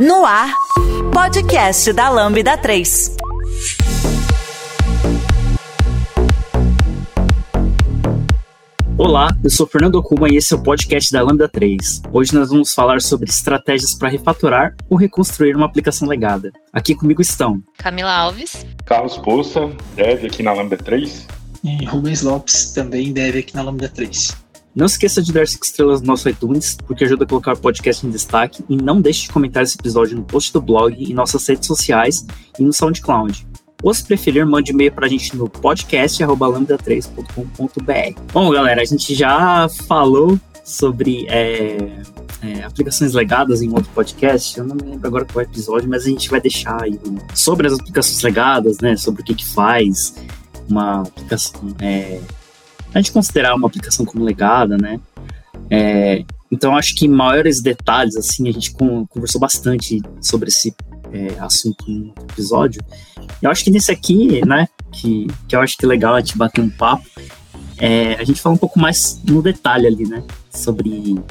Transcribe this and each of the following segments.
No ar, podcast da Lambda 3. Olá, eu sou Fernando Okuma e esse é o podcast da Lambda 3. Hoje nós vamos falar sobre estratégias para refatorar ou reconstruir uma aplicação legada. Aqui comigo estão Camila Alves, Carlos Poça, dev aqui na Lambda 3. E Rubens Lopes, também dev aqui na Lambda 3. Não esqueça de dar 5 estrelas no nosso iTunes, porque ajuda a colocar o podcast em destaque. E não deixe de comentar esse episódio no post do blog, em nossas redes sociais e no SoundCloud. Ou se preferir, mande e-mail pra gente no podcast.lambda3.com.br. Bom, galera, a gente já falou sobre é, é, aplicações legadas em outro podcast. Eu não me lembro agora qual é episódio, mas a gente vai deixar aí sobre as aplicações legadas, né? Sobre o que, que faz uma aplicação. É, a gente considerar uma aplicação como legada, né? É, então, acho que maiores detalhes, assim, a gente conversou bastante sobre esse é, assunto no episódio. Eu acho que nesse aqui, né, que, que eu acho que é legal a gente bater um papo, é, a gente fala um pouco mais no detalhe ali, né, sobre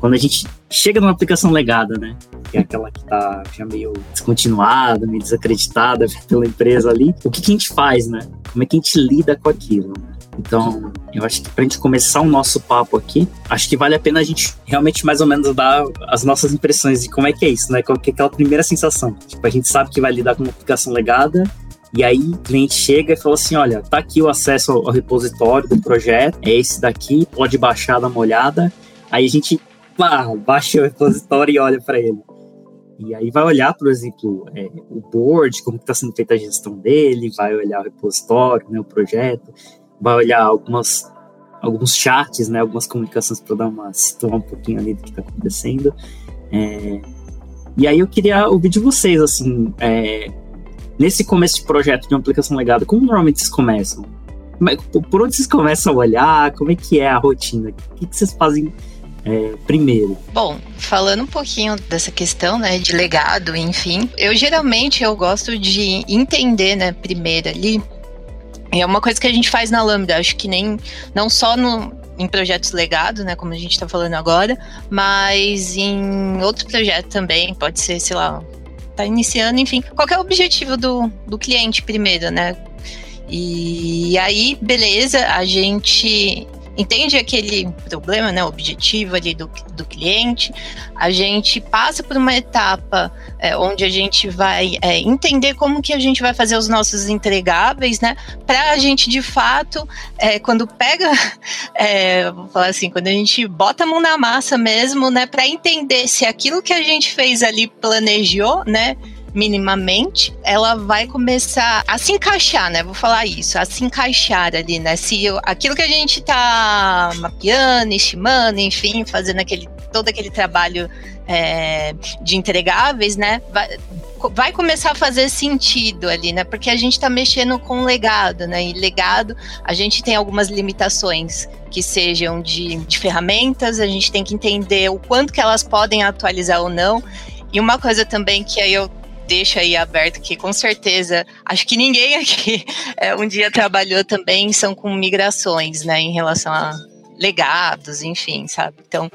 quando a gente chega numa aplicação legada, né, que é aquela que tá já meio descontinuada, meio desacreditada pela empresa ali, o que, que a gente faz, né, como é que a gente lida com aquilo, né? Então, eu acho que para a gente começar o nosso papo aqui, acho que vale a pena a gente realmente mais ou menos dar as nossas impressões de como é que é isso, né? Qual que é aquela primeira sensação. Tipo, a gente sabe que vai lidar com uma aplicação legada, e aí o cliente chega e fala assim: olha, tá aqui o acesso ao repositório do projeto, é esse daqui, pode baixar, dar uma olhada. Aí a gente pá, baixa o repositório e olha para ele. E aí vai olhar, por exemplo, é, o board, como está sendo feita a gestão dele, vai olhar o repositório, né, o projeto, vai olhar algumas alguns chats, né, algumas comunicações para dar uma situar um pouquinho ali do que está acontecendo. É, e aí eu queria ouvir de vocês, assim, é, nesse começo de projeto de uma aplicação legada, como normalmente vocês começam? É, por onde vocês começam a olhar? Como é que é a rotina? O que, que vocês fazem é, primeiro? Bom, falando um pouquinho dessa questão, né, de legado, enfim, eu geralmente eu gosto de entender, né, primeiro ali é uma coisa que a gente faz na Lambda, acho que nem não só no, em projetos legados, né, como a gente está falando agora, mas em outro projeto também, pode ser, sei lá, tá iniciando, enfim, qual é o objetivo do, do cliente primeiro, né? E aí, beleza, a gente entende aquele problema, né, objetivo ali do, do cliente, a gente passa por uma etapa é, onde a gente vai é, entender como que a gente vai fazer os nossos entregáveis, né, para a gente de fato, é, quando pega, é, vou falar assim, quando a gente bota a mão na massa mesmo, né, para entender se aquilo que a gente fez ali planejou, né, minimamente, ela vai começar a se encaixar, né? Vou falar isso, a se encaixar ali, né? Se aquilo que a gente tá mapeando, estimando, enfim, fazendo aquele todo aquele trabalho é, de entregáveis, né? Vai, vai começar a fazer sentido ali, né? Porque a gente está mexendo com legado, né? E legado, a gente tem algumas limitações que sejam de, de ferramentas, a gente tem que entender o quanto que elas podem atualizar ou não. E uma coisa também que aí eu deixa aí aberto que com certeza, acho que ninguém aqui é, um dia trabalhou também, são com migrações, né, em relação a legados, enfim, sabe? Então,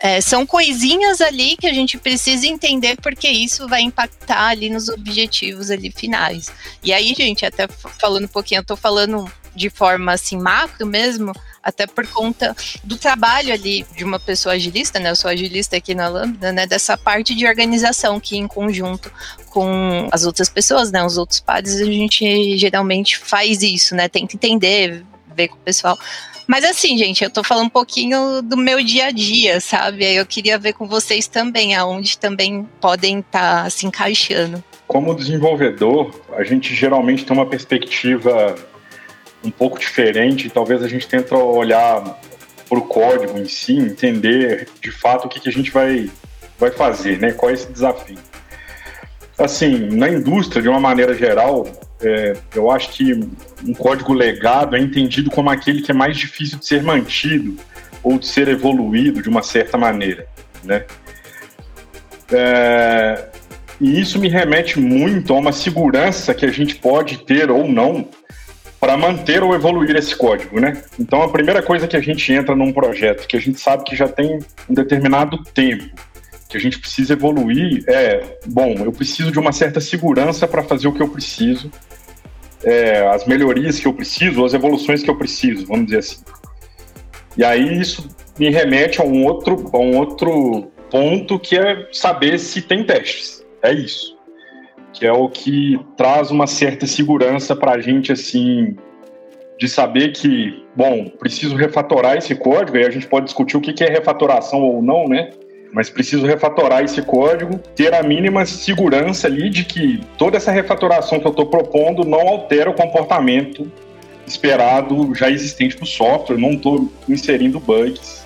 é, são coisinhas ali que a gente precisa entender porque isso vai impactar ali nos objetivos ali finais. E aí, gente, até falando um pouquinho, eu tô falando de forma assim macro mesmo, até por conta do trabalho ali de uma pessoa agilista, né? Eu sou agilista aqui na Lambda, né? Dessa parte de organização que em conjunto com as outras pessoas, né? Os outros pares, a gente geralmente faz isso, né? Tenta entender, ver com o pessoal. Mas assim, gente, eu tô falando um pouquinho do meu dia a dia, sabe? Eu queria ver com vocês também, aonde também podem estar tá se encaixando. Como desenvolvedor, a gente geralmente tem uma perspectiva um pouco diferente. Talvez a gente tente olhar para o código em si, entender de fato o que, que a gente vai, vai fazer, né? Qual é esse desafio. Assim, na indústria, de uma maneira geral, é, eu acho que um código legado é entendido como aquele que é mais difícil de ser mantido ou de ser evoluído de uma certa maneira, né? É, e isso me remete muito a uma segurança que a gente pode ter ou não para manter ou evoluir esse código, né? Então a primeira coisa que a gente entra num projeto que a gente sabe que já tem um determinado tempo, que a gente precisa evoluir é, bom, eu preciso de uma certa segurança para fazer o que eu preciso, é, as melhorias que eu preciso, as evoluções que eu preciso, vamos dizer assim. E aí isso me remete a um outro, a um outro ponto que é saber se tem testes. É isso. Que é o que traz uma certa segurança para a gente, assim, de saber que, bom, preciso refatorar esse código, e a gente pode discutir o que é refatoração ou não, né? Mas preciso refatorar esse código, ter a mínima segurança ali de que toda essa refatoração que eu estou propondo não altera o comportamento esperado já existente no software, não estou inserindo bugs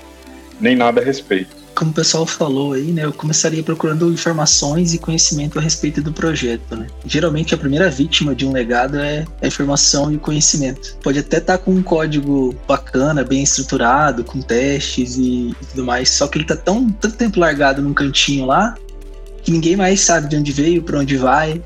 nem nada a respeito como o pessoal falou aí, né, eu começaria procurando informações e conhecimento a respeito do projeto, né? Geralmente a primeira vítima de um legado é a informação e o conhecimento. Pode até estar tá com um código bacana, bem estruturado, com testes e, tudo mais, só que ele tá tão tanto tempo largado num cantinho lá que ninguém mais sabe de onde veio, para onde vai.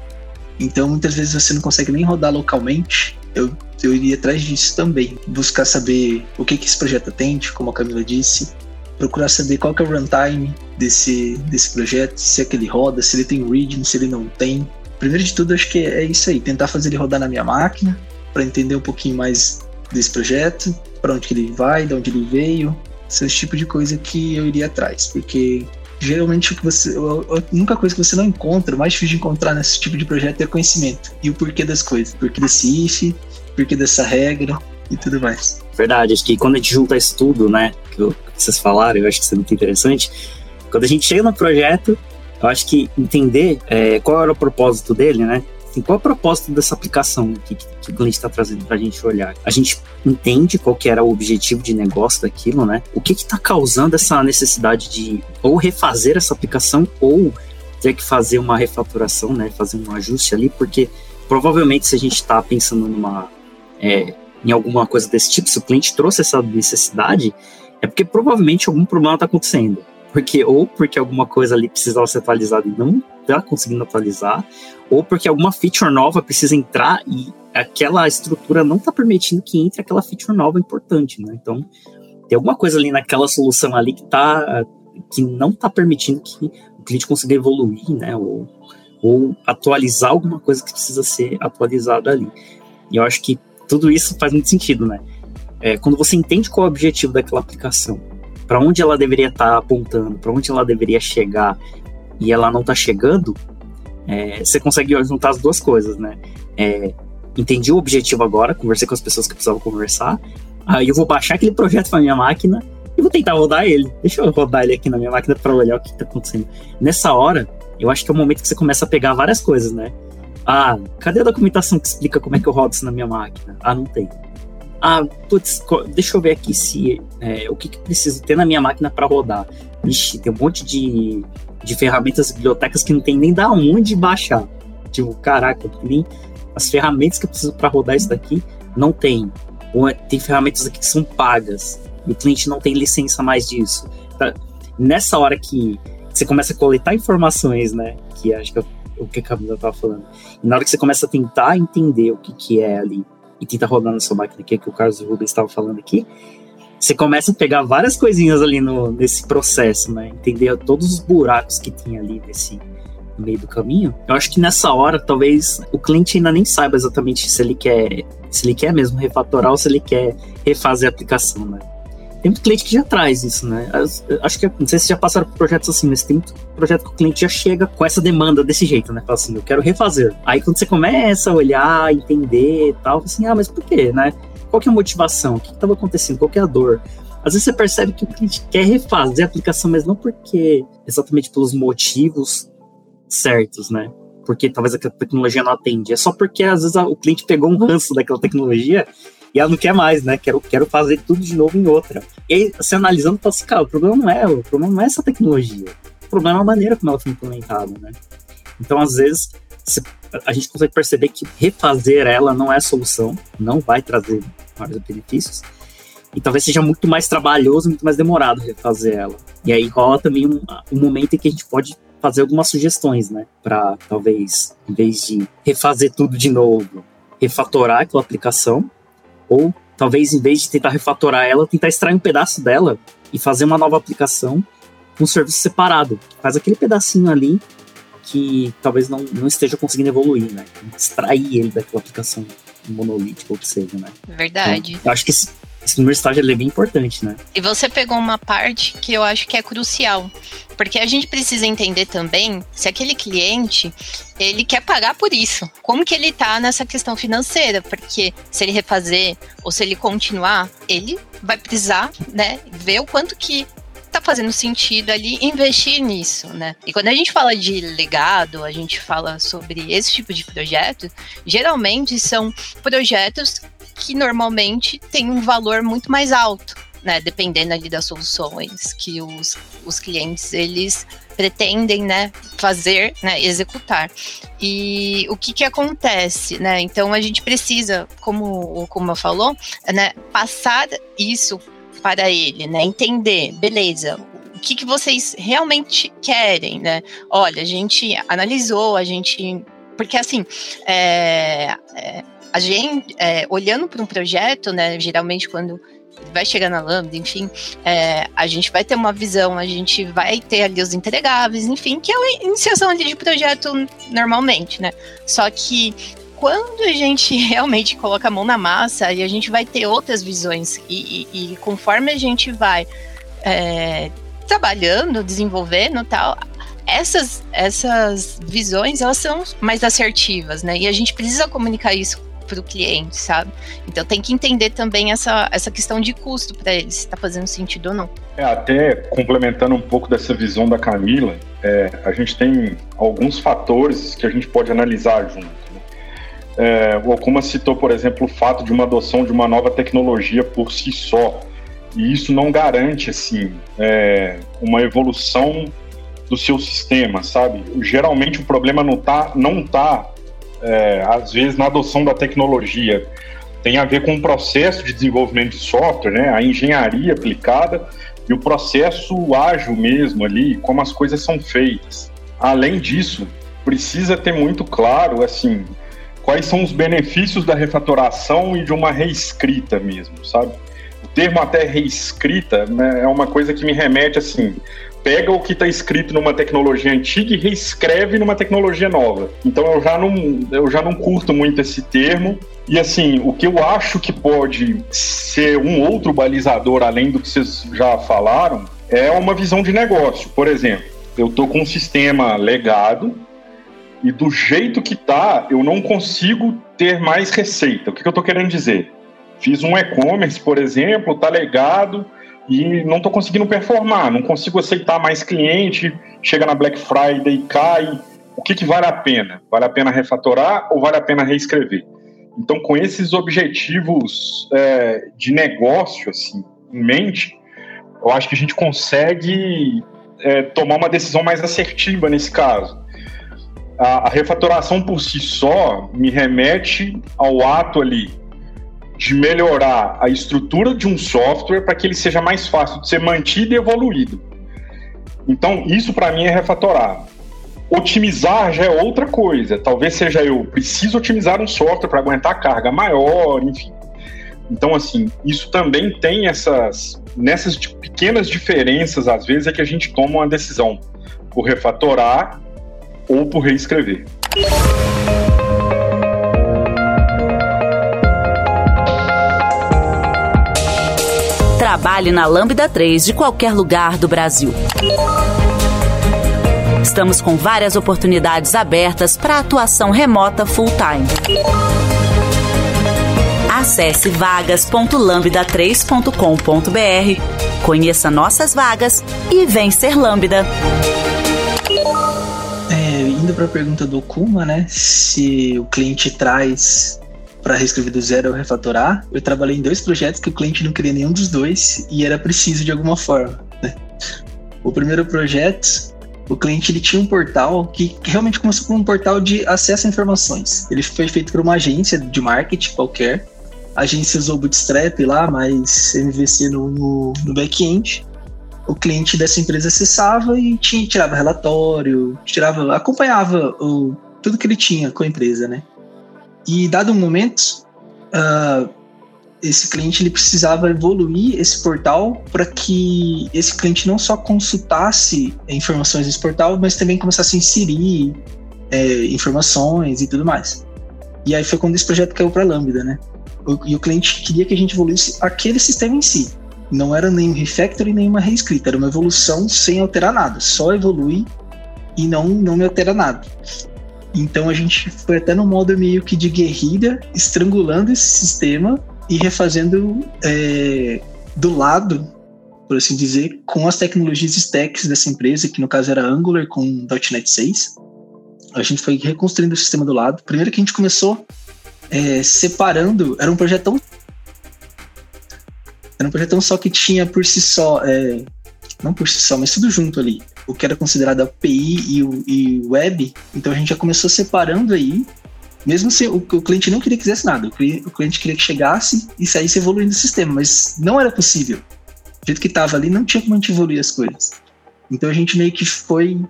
Então muitas vezes você não consegue nem rodar localmente. Eu, eu iria atrás disso também, buscar saber o que, que esse projeto atende, como a Camila disse, procurar saber qual que é o runtime desse, desse projeto, se é que ele roda, se ele tem reading, se ele não tem. Primeiro de tudo, acho que é isso aí, tentar fazer ele rodar na minha máquina, para entender um pouquinho mais desse projeto, para onde que ele vai, de onde ele veio, esse tipo de coisa que eu iria atrás, porque geralmente o que você, a única coisa que você não encontra, mais difícil de encontrar nesse tipo de projeto é conhecimento e o porquê das coisas, porquê desse if, porquê dessa regra e tudo mais. Verdade, acho que quando a gente junta isso tudo, né, que, vocês falaram, eu acho que isso é muito interessante. Quando a gente chega no projeto, eu acho que entender é, qual era o propósito dele, né? Assim, qual é o propósito dessa aplicação que, que o cliente está trazendo para a gente olhar? A gente entende qual que era o objetivo de negócio daquilo, né? O que está causando essa necessidade de ou refazer essa aplicação ou ter que fazer uma refaturação, né? Fazer um ajuste ali, porque provavelmente se a gente está pensando numa é, em alguma coisa desse tipo, se o cliente trouxe essa necessidade, é porque provavelmente algum problema está acontecendo. Porque, ou porque alguma coisa ali precisava ser atualizada e não está conseguindo atualizar, ou porque alguma feature nova precisa entrar e aquela estrutura não está permitindo que entre aquela feature nova importante, né? Então, tem alguma coisa ali naquela solução ali que tá que não está permitindo que o cliente consiga evoluir, né? Ou, ou atualizar alguma coisa que precisa ser atualizada ali. E eu acho que tudo isso faz muito sentido, né? É, quando você entende qual é o objetivo daquela aplicação, para onde ela deveria estar tá apontando, para onde ela deveria chegar, e ela não está chegando, é, você consegue juntar as duas coisas, né? É, entendi o objetivo agora, conversei com as pessoas que precisavam conversar, aí eu vou baixar aquele projeto para minha máquina e vou tentar rodar ele. Deixa eu rodar ele aqui na minha máquina para olhar o que está acontecendo. Nessa hora, eu acho que é o momento que você começa a pegar várias coisas, né? Ah, cadê a documentação que explica como é que eu rodo isso na minha máquina? Ah, não tem. Ah, putz, deixa eu ver aqui se é, o que, que preciso ter na minha máquina para rodar. Ixi, tem um monte de, de ferramentas bibliotecas que não tem nem da onde baixar. Tipo, caraca, nem as ferramentas que eu preciso para rodar isso daqui não tem. Ou é, tem ferramentas aqui que são pagas e o cliente não tem licença mais disso. Tá? Nessa hora que você começa a coletar informações, né? Que acho que eu o que a Camila estava falando. E na hora que você começa a tentar entender o que, que é ali e tentar rodar na sua máquina, que é que o Carlos Rubens estava falando aqui, você começa a pegar várias coisinhas ali no, nesse processo, né? Entender todos os buracos que tem ali nesse no meio do caminho. Eu acho que nessa hora, talvez o cliente ainda nem saiba exatamente se ele quer, se ele quer mesmo refatorar ou se ele quer refazer a aplicação, né? Tem muito cliente que já traz isso, né? Acho que, não sei se já passaram por projetos assim, mas tem muito projeto que o cliente já chega com essa demanda desse jeito, né? Fala assim, eu quero refazer. Aí quando você começa a olhar, entender e tal, assim, ah, mas por quê, né? Qual que é a motivação? O que estava acontecendo? Qual que é a dor? Às vezes você percebe que o cliente quer refazer a aplicação, mas não porque exatamente pelos motivos certos, né? Porque talvez a tecnologia não atende. É só porque às vezes o cliente pegou um ranço daquela tecnologia e ela não quer mais, né? Quero, quero fazer tudo de novo em outra. E aí, se analisando, fala assim, cara, o problema não é, o problema não é essa tecnologia. O problema é a maneira como ela foi implementada, né? Então, às vezes, a gente consegue perceber que refazer ela não é a solução, não vai trazer vários benefícios. E talvez seja muito mais trabalhoso, muito mais demorado refazer ela. E aí rola também um, um momento em que a gente pode fazer algumas sugestões, né? Para talvez, em vez de refazer tudo de novo, refatorar aquela aplicação ou talvez, em vez de tentar refatorar ela, tentar extrair um pedaço dela e fazer uma nova aplicação com um serviço separado. Faz aquele pedacinho ali que talvez não, não esteja conseguindo evoluir, né? Extrair ele daquela aplicação monolítica ou que seja, né? Verdade. Então, eu acho que esse, número estágio é bem importante, né? E você pegou uma parte que eu acho que é crucial, porque a gente precisa entender também se aquele cliente ele quer pagar por isso. Como que ele tá nessa questão financeira? Porque se ele refazer ou se ele continuar, ele vai precisar, né, ver o quanto que tá fazendo sentido ali investir nisso, né? E quando a gente fala de legado, a gente fala sobre esse tipo de projeto, geralmente são projetos que normalmente têm um valor muito mais alto, né? Dependendo ali das soluções que os, os clientes eles pretendem, né, fazer, né, executar. E o que que acontece, né? Então a gente precisa, como o Kuma falou, né, passar isso para ele, né? Entender, beleza, o que, que vocês realmente querem, né? Olha, a gente analisou, a gente. Porque assim, é, é, a gente, é, olhando para um projeto, né? Geralmente quando vai chegar na Lambda, enfim, é, a gente vai ter uma visão, a gente vai ter ali os entregáveis, enfim, que é a iniciação ali de projeto normalmente, né? Só que quando a gente realmente coloca a mão na massa e a gente vai ter outras visões e, e, e conforme a gente vai é, trabalhando, desenvolvendo tal, essas, essas visões elas são mais assertivas, né? E a gente precisa comunicar isso para o cliente, sabe? Então tem que entender também essa, essa questão de custo para ele, se está fazendo sentido ou não. É, até complementando um pouco dessa visão da Camila, é, a gente tem alguns fatores que a gente pode analisar junto. É, o Okuma citou, por exemplo, o fato de uma adoção de uma nova tecnologia por si só. E isso não garante, assim, é, uma evolução do seu sistema, sabe? Geralmente o problema não está, não tá, é, às vezes, na adoção da tecnologia. Tem a ver com o processo de desenvolvimento de software, né? A engenharia aplicada e o processo ágil mesmo ali, como as coisas são feitas. Além disso, precisa ter muito claro, assim, quais são os benefícios da refatoração e de uma reescrita mesmo, sabe? O termo até reescrita né, é uma coisa que me remete assim, pega o que está escrito numa tecnologia antiga e reescreve numa tecnologia nova. Então eu já não, eu já não curto muito esse termo. E assim, o que eu acho que pode ser um outro balizador, além do que vocês já falaram, é uma visão de negócio. Por exemplo, eu estou com um sistema legado, e do jeito que tá, eu não consigo ter mais receita. O que, que eu estou querendo dizer? Fiz um e-commerce, por exemplo, tá legado e não estou conseguindo performar, não consigo aceitar mais cliente, chega na Black Friday e cai. O que, que vale a pena? Vale a pena refatorar ou vale a pena reescrever? Então, com esses objetivos é, de negócio assim, em mente, eu acho que a gente consegue é, tomar uma decisão mais assertiva nesse caso a, a refatoração por si só me remete ao ato ali de melhorar a estrutura de um software para que ele seja mais fácil de ser mantido e evoluído. Então, isso para mim é refatorar. Otimizar já é outra coisa. Talvez seja eu preciso otimizar um software para aguentar carga maior, enfim. Então, assim, isso também tem essas. Nessas pequenas diferenças, às vezes, é que a gente toma uma decisão por refatorar ou por reescrever. Trabalhe na Lambda 3 de qualquer lugar do Brasil. Estamos com várias oportunidades abertas para atuação remota full-time. Acesse vagas.lambda3.com.br, conheça nossas vagas e vem ser Lambda indo para a pergunta do Kuma, né? Se o cliente traz para reescrever do zero ou refatorar, eu trabalhei em dois projetos que o cliente não queria nenhum dos dois e era preciso de alguma forma. Né? O primeiro projeto, o cliente ele tinha um portal que realmente começou como um portal de acesso a informações. Ele foi feito por uma agência de marketing qualquer. A agência usou Bootstrap lá, mas MVC no, no, no back-end o cliente dessa empresa acessava e tinha, tirava relatório, tirava, acompanhava o, tudo que ele tinha com a empresa, né? E dado um momento, uh, esse cliente ele precisava evoluir esse portal para que esse cliente não só consultasse informações desse portal, mas também começasse a inserir é, informações e tudo mais. E aí foi quando esse projeto caiu para Lambda, né? O, e o cliente queria que a gente evoluísse aquele sistema em si. Não era nem um refactor e nem uma reescrita, era uma evolução sem alterar nada, só evolui e não, não me altera nada. Então a gente foi até no modo meio que de guerrilha, estrangulando esse sistema e refazendo é, do lado, por assim dizer, com as tecnologias stacks dessa empresa, que no caso era Angular com .NET 6. A gente foi reconstruindo o sistema do lado. Primeiro que a gente começou é, separando, era um projetão era um projetão só que tinha por si só, é, não por si só, mas tudo junto ali. O que era considerado API e, o, e web. Então a gente já começou separando aí mesmo se o, o, cliente não queria que fizesse nada, o cliente, o cliente queria que chegasse e saísse evoluindo o sistema, mas não era possível. Do jeito que estava ali, não tinha como a gente evoluir as coisas. Então a gente meio que foi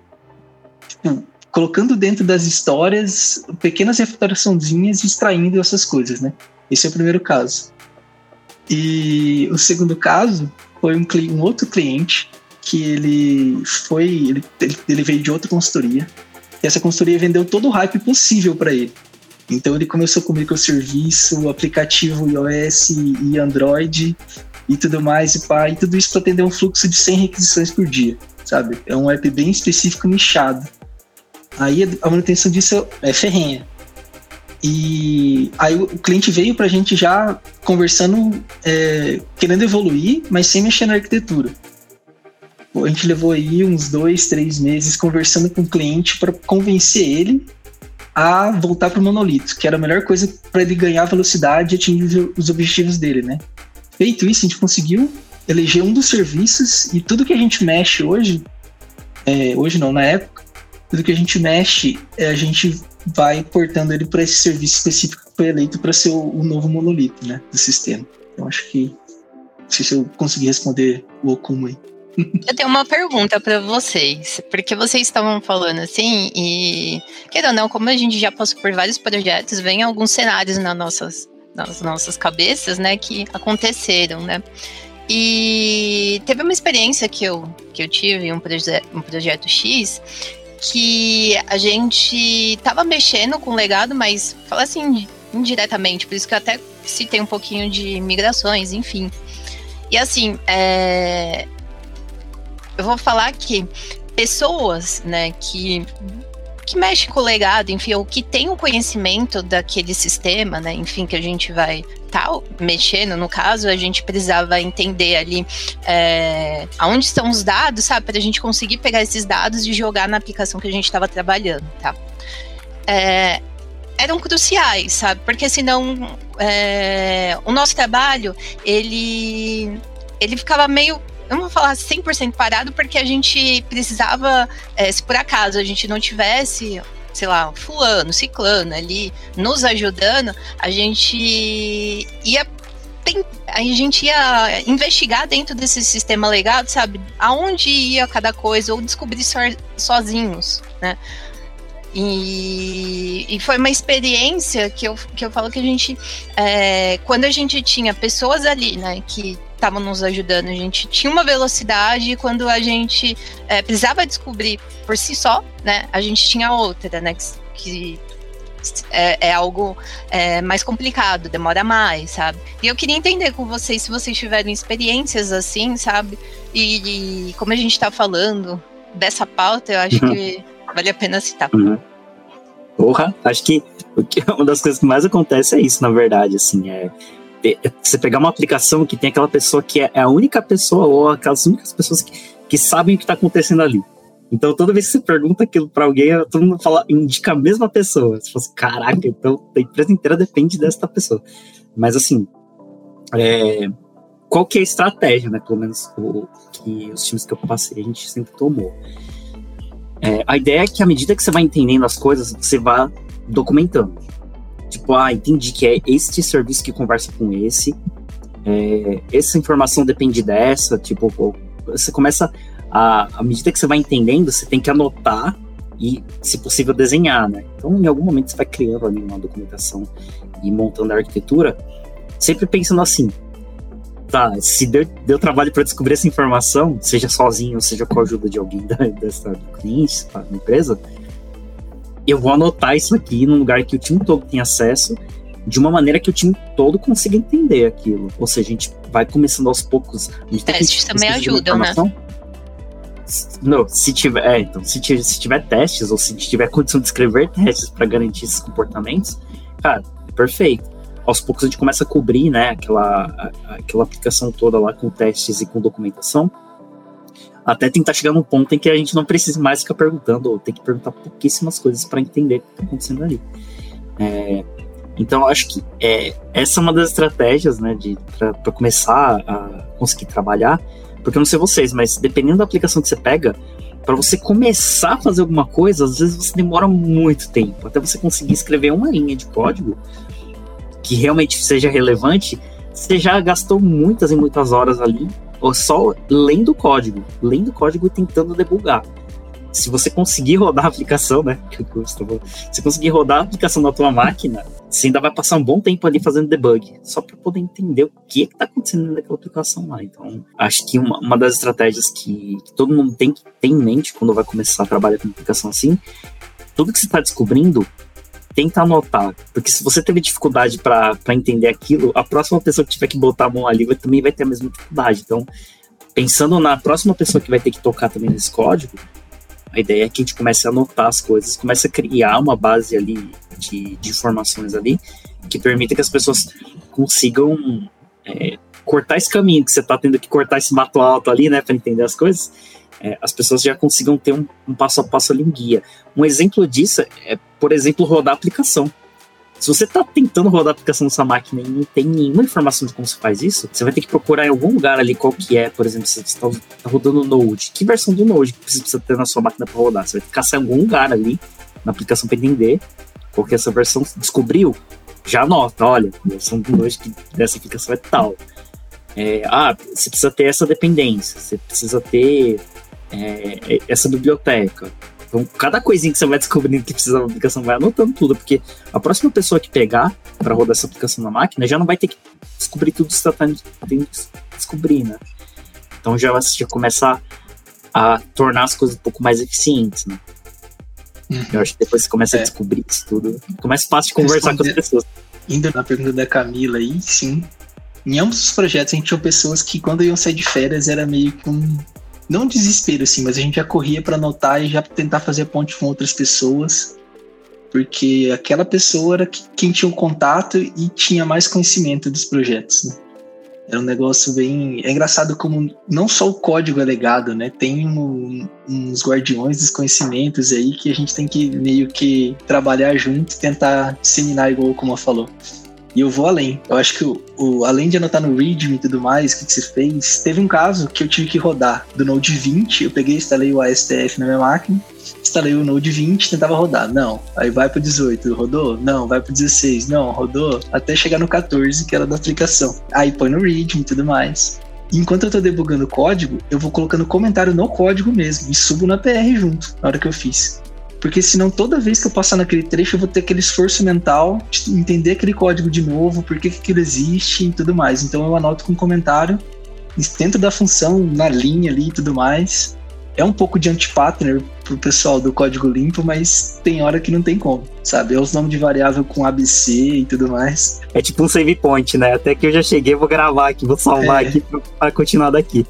tipo, colocando dentro das histórias pequenas refutaçãozinhas e extraindo essas coisas, né? Esse é o primeiro caso. E o segundo caso foi um, um outro cliente que ele foi, ele, ele veio de outra consultoria. E essa consultoria vendeu todo o hype possível para ele. Então ele começou com microserviço, aplicativo iOS e Android e tudo mais, e, pá, e tudo isso para atender um fluxo de 100 requisições por dia, sabe? É um app bem específico, nichado. Aí a manutenção disso é ferrenha. E aí o cliente veio para a gente já conversando, é, querendo evoluir, mas sem mexer na arquitetura. A gente levou aí uns dois, três meses conversando com o cliente para convencer ele a voltar para o monolito, que era a melhor coisa para ele ganhar velocidade e atingir os objetivos dele, né? Feito isso, a gente conseguiu eleger um dos serviços e tudo que a gente mexe hoje, é, hoje não, na época, tudo que a gente mexe, é, a gente vai portando ele para esse serviço específico que foi eleito para ser o, o, novo monolito, né, do sistema. Eu acho que não sei se eu consegui responder o Okumo aí. Eu tenho uma pergunta para vocês, porque vocês estavam falando assim, e querendo ou não, como a gente já passou por vários projetos, vem alguns cenários nas nossas, nas nossas cabeças, né, que aconteceram, né? E teve uma experiência que eu, que eu tive, um, proje um projeto X, que a gente estava mexendo com o legado, mas fala assim indiretamente, por isso que eu até citei um pouquinho de migrações, enfim. E assim, é, eu vou falar que pessoas, né, que que mexe com o legado, enfim, ou que tem o conhecimento daquele sistema, né, enfim, que a gente vai tal tá mexendo, no caso, a gente precisava entender ali é, aonde estão os dados, sabe, para a gente conseguir pegar esses dados e jogar na aplicação que a gente estava trabalhando, tá? É, eram cruciais, sabe? Porque senão é, o nosso trabalho ele ele ficava meio não vou falar 100% parado, porque a gente precisava, é, se por acaso a gente não tivesse, sei lá, fulano, ciclano ali nos ajudando, a gente ia tem, a gente ia investigar dentro desse sistema legado, sabe? Aonde ia cada coisa, ou descobrir so, sozinhos, né? E, e, foi uma experiência que eu, que eu falo que a gente, é, quando a gente tinha pessoas ali, né, que estavam nos ajudando. A gente tinha uma velocidade e quando a gente é, precisava descobrir por si só, né, a gente tinha outra, né, que, que é, é, algo é, mais complicado, demora mais, sabe? E eu queria entender com vocês se vocês tiveram experiências assim, sabe? E, e como a gente está falando dessa pauta, eu acho uhum. que vale a pena citar. Uhum. Porra, acho que, uma das coisas que mais acontece é isso, na verdade, assim, é, você pegar uma aplicação que tem aquela pessoa que é, é a única pessoa ou aquelas únicas pessoas que, que sabem o que está acontecendo ali. Então, toda vez que você pergunta aquilo para alguém, todo mundo fala, indica a mesma pessoa. Você fala assim, caraca, então a empresa inteira depende dessa pessoa. Mas, assim, é, qual que é a estratégia, né? Pelo menos o, que os times que eu passei, a gente sempre tomou. É, a ideia é que à medida que você vai entendendo as coisas, você vá documentando. Tipo, ah, entendi que é este serviço que conversa com esse, é, essa informação depende dessa, tipo, você começa a, à medida que você vai entendendo, você tem que anotar e, se possível, desenhar, né? Então, em algum momento você vai criando ali uma documentação e montando a arquitetura. sempre pensando assim, tá, se deu, deu trabalho para descobrir essa informação, seja sozinho, seja com a ajuda de alguém da, dessa, do cliente, da empresa, eu vou anotar isso aqui num lugar que o time todo tem acesso, de uma maneira que o time todo consiga entender aquilo. Ou seja, a gente vai começando aos poucos. Testes também ajudam, né? Não, se tiver, é, então, se tiver, se tiver testes ou se tiver condição de escrever testes para garantir esses comportamentos, cara, perfeito. Aos poucos a gente começa a cobrir, né, aquela, aquela aplicação toda lá com testes e com documentação, até tentar chegar num ponto em que a gente não precise mais ficar perguntando, ou tem que perguntar pouquíssimas coisas para entender o que está acontecendo ali. É, então, acho que é, essa é uma das estratégias, né, para começar a conseguir trabalhar, porque eu não sei vocês, mas dependendo da aplicação que você pega, para você começar a fazer alguma coisa, às vezes você demora muito tempo, até você conseguir escrever uma linha de código que realmente seja relevante, você já gastou muitas e muitas horas ali, só lendo o código, lendo o código e tentando debugar se você conseguir rodar a aplicação, né? Se conseguir rodar a aplicação na tua máquina, você ainda vai passar um bom tempo ali fazendo debug, só para poder entender o que está acontecendo naquela aplicação lá. Então, acho que uma, uma das estratégias que, que, todo mundo tem que ter em mente quando vai começar a trabalhar com aplicação assim, tudo que você está descobrindo, tenta anotar, porque se você teve dificuldade para entender aquilo, a próxima pessoa que tiver que botar a mão ali vai, também vai ter a mesma dificuldade. Então, pensando na próxima pessoa que vai ter que tocar também nesse código, a ideia é que a gente comece a anotar as coisas, comece a criar uma base ali de, de informações ali que permita que as pessoas consigam é, cortar esse caminho que você está tendo que cortar esse mato alto ali, né, para entender as coisas. É, as pessoas já consigam ter um, um passo a passo ali, um guia. Um exemplo disso é, por exemplo, rodar a aplicação. Se você está tentando rodar a aplicação nessa máquina e não tem nenhuma informação de como se faz isso, você vai ter que procurar em algum lugar ali qual que é, por exemplo, se você está tá rodando Node, que versão do Node que você precisa ter na sua máquina para rodar. Você vai ter que em algum lugar ali na aplicação para entender qual que é essa versão. Descobriu? Já anota, olha, a versão do Node dessa aplicação é tal. É, ah, você precisa ter essa dependência, você precisa ter é, essa biblioteca. Então, cada coisinha que você vai descobrindo que precisa da aplicação, vai anotando tudo, porque a próxima pessoa que pegar para rodar essa aplicação na máquina já não vai ter que descobrir tudo que você está tendo que descobrir, né? Então já, já começa a, a tornar as coisas um pouco mais eficientes, né? Uhum. Eu acho que depois você começa é. a descobrir isso tudo, fica mais fácil de conversar Responder, com as pessoas. Indo na pergunta da Camila aí, sim. Em ambos os projetos a gente tinha pessoas que quando iam sair de férias era meio que um não desespero assim, mas a gente já corria para anotar e já tentar fazer ponte com outras pessoas, porque aquela pessoa era quem tinha o um contato e tinha mais conhecimento dos projetos. Né? Era um negócio bem. É engraçado como não só o código é legado, né? Tem um, uns guardiões dos conhecimentos aí que a gente tem que meio que trabalhar junto e tentar disseminar, igual o Kuma falou. E eu vou além. Eu acho que o, o além de anotar no README e tudo mais, o que, que você fez, teve um caso que eu tive que rodar do Node 20. Eu peguei, instalei o ASTF na minha máquina, instalei o Node 20, tentava rodar. Não. Aí vai pro 18, rodou? Não. Vai pro 16, não, rodou. Até chegar no 14, que era da aplicação. Aí põe no README e tudo mais. enquanto eu tô debugando o código, eu vou colocando comentário no código mesmo e subo na PR junto, na hora que eu fiz. Porque senão toda vez que eu passar naquele trecho eu vou ter aquele esforço mental de entender aquele código de novo, por que, que aquilo existe e tudo mais. Então eu anoto com comentário dentro da função, na linha ali e tudo mais. É um pouco de anti-partner pro pessoal do código limpo, mas tem hora que não tem como, sabe? É os nomes de variável com ABC e tudo mais. É tipo um save point, né? Até que eu já cheguei, vou gravar aqui, vou salvar é. aqui para continuar daqui.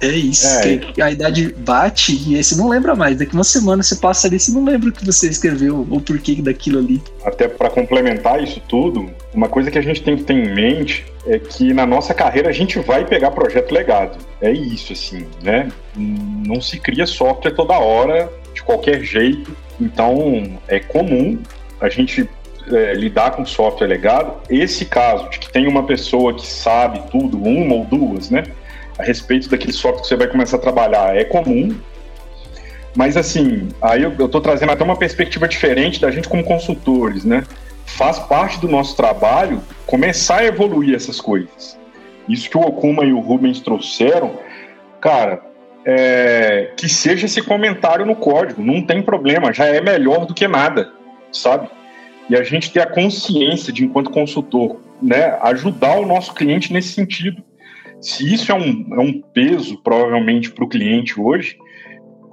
É isso, é. a idade bate e aí você não lembra mais. Daqui uma semana você passa ali, você não lembra o que você escreveu ou porquê daquilo ali. Até para complementar isso tudo, uma coisa que a gente tem que ter em mente é que na nossa carreira a gente vai pegar projeto legado. É isso, assim, né? Não se cria software toda hora, de qualquer jeito. Então é comum a gente é, lidar com software legado. Esse caso de que tem uma pessoa que sabe tudo, uma ou duas, né? A respeito daquele software que você vai começar a trabalhar é comum, mas assim, aí eu estou trazendo até uma perspectiva diferente da gente como consultores, né? Faz parte do nosso trabalho começar a evoluir essas coisas. Isso que o Okuma e o Rubens trouxeram, cara, é, que seja esse comentário no código, não tem problema, já é melhor do que nada, sabe? E a gente ter a consciência de, enquanto consultor, né, ajudar o nosso cliente nesse sentido. Se isso é um, é um peso, provavelmente, para o cliente hoje,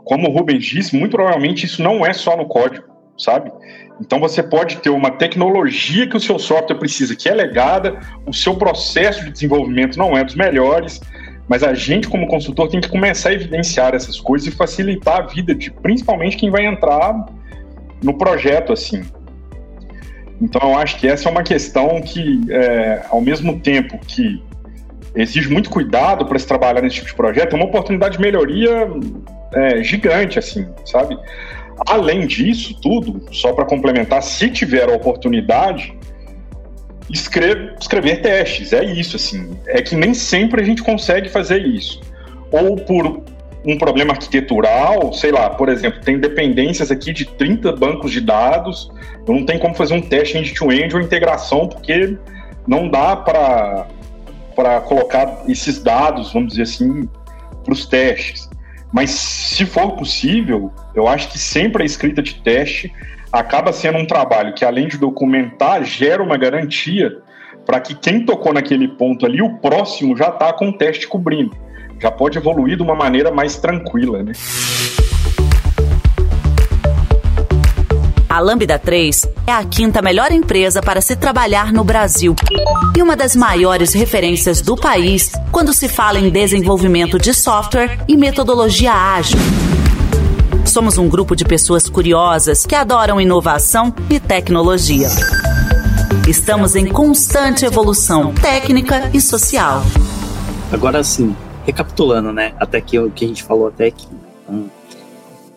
como o Rubens disse, muito provavelmente isso não é só no código, sabe? Então você pode ter uma tecnologia que o seu software precisa, que é legada, o seu processo de desenvolvimento não é dos melhores, mas a gente, como consultor, tem que começar a evidenciar essas coisas e facilitar a vida de principalmente quem vai entrar no projeto assim. Então eu acho que essa é uma questão que, é, ao mesmo tempo que exige muito cuidado para se trabalhar nesse tipo de projeto, é uma oportunidade de melhoria é, gigante, assim, sabe? Além disso, tudo, só para complementar, se tiver a oportunidade, escrever, escrever testes, é isso, assim. É que nem sempre a gente consegue fazer isso. Ou por um problema arquitetural, sei lá, por exemplo, tem dependências aqui de 30 bancos de dados, não tem como fazer um teste end-to-end -end ou integração, porque não dá para colocar esses dados, vamos dizer assim, para os testes. Mas se for possível, eu acho que sempre a escrita de teste acaba sendo um trabalho que, além de documentar, gera uma garantia para que quem tocou naquele ponto ali, o próximo já está com o teste cobrindo. Já pode evoluir de uma maneira mais tranquila, né? A Lambda 3 é a quinta melhor empresa para se trabalhar no Brasil e uma das maiores referências do país quando se fala em desenvolvimento de software e metodologia ágil. Somos um grupo de pessoas curiosas que adoram inovação e tecnologia. Estamos em constante evolução técnica e social. Agora sim, recapitulando, né? Até que o que a gente falou até aqui. Então,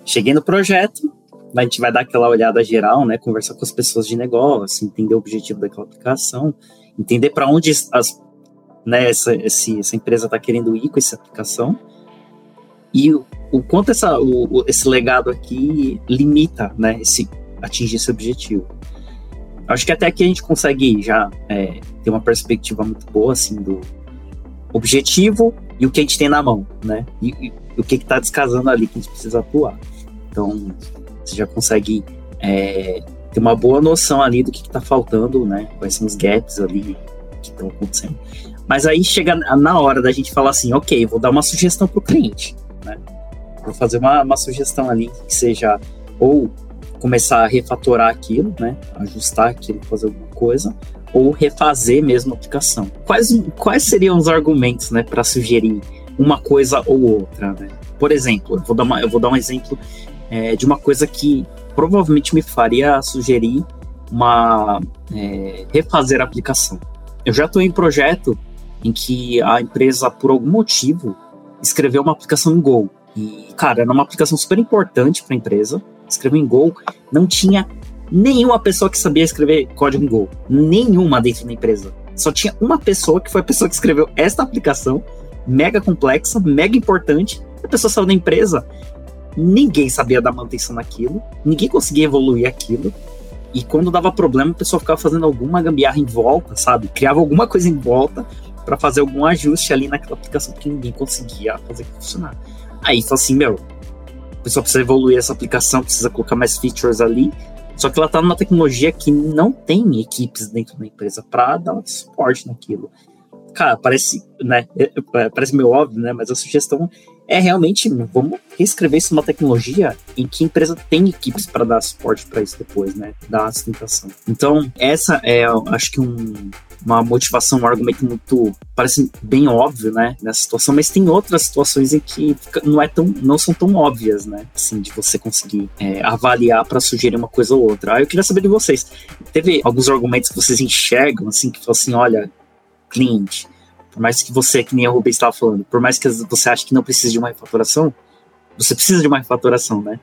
cheguei no projeto, a gente vai dar aquela olhada geral, né? Conversar com as pessoas de negócio, entender o objetivo daquela aplicação, entender para onde as, né, essa, esse, essa empresa está querendo ir com essa aplicação e o, o quanto essa, o, esse legado aqui limita, né? Esse, atingir esse objetivo. Acho que até aqui a gente consegue já é, ter uma perspectiva muito boa, assim, do objetivo e o que a gente tem na mão, né? E, e o que está descasando ali que a gente precisa atuar. Então, você já consegue é, ter uma boa noção ali do que está faltando, né? Quais são os gaps ali que estão acontecendo. Mas aí chega na hora da gente falar assim, ok, vou dar uma sugestão para o cliente, né? Vou fazer uma, uma sugestão ali que seja ou começar a refatorar aquilo, né? Ajustar aquilo, fazer alguma coisa, ou refazer mesmo a aplicação. Quais, quais seriam os argumentos, né, para sugerir uma coisa ou outra, né? Por exemplo, eu vou dar, uma, eu vou dar um exemplo é, de uma coisa que provavelmente me faria sugerir uma é, refazer a aplicação. Eu já estou em projeto em que a empresa, por algum motivo, escreveu uma aplicação em Go. E, cara, era uma aplicação super importante para a empresa. Escreveu em Go, não tinha nenhuma pessoa que sabia escrever código em Go. Nenhuma dentro da empresa. Só tinha uma pessoa que foi a pessoa que escreveu esta aplicação, mega complexa, mega importante. A pessoa saiu da empresa ninguém sabia dar manutenção naquilo, ninguém conseguia evoluir aquilo. E quando dava problema, o pessoal ficava fazendo alguma gambiarra em volta, sabe? Criava alguma coisa em volta para fazer algum ajuste ali naquela aplicação que ninguém conseguia fazer funcionar. Aí falou assim, meu, o pessoal precisa evoluir essa aplicação, precisa colocar mais features ali. Só que ela está numa tecnologia que não tem equipes dentro da empresa para dar suporte naquilo. Cara, parece, né? É, é, parece meio óbvio, né? Mas a sugestão é realmente, vamos reescrever isso numa tecnologia em que a empresa tem equipes para dar suporte para isso depois, né? Dar sustentação. Então, essa é, acho que um, uma motivação, um argumento muito parece bem óbvio, né, nessa situação, mas tem outras situações em que não é tão, não são tão óbvias, né, assim, de você conseguir é, avaliar para sugerir uma coisa ou outra. Aí eu queria saber de vocês, teve alguns argumentos que vocês enxergam, assim, que falam assim, olha, cliente, por mais que você, que nem a Rubens estava falando, por mais que você ache que não precisa de uma refatoração, você precisa de uma refatoração, né?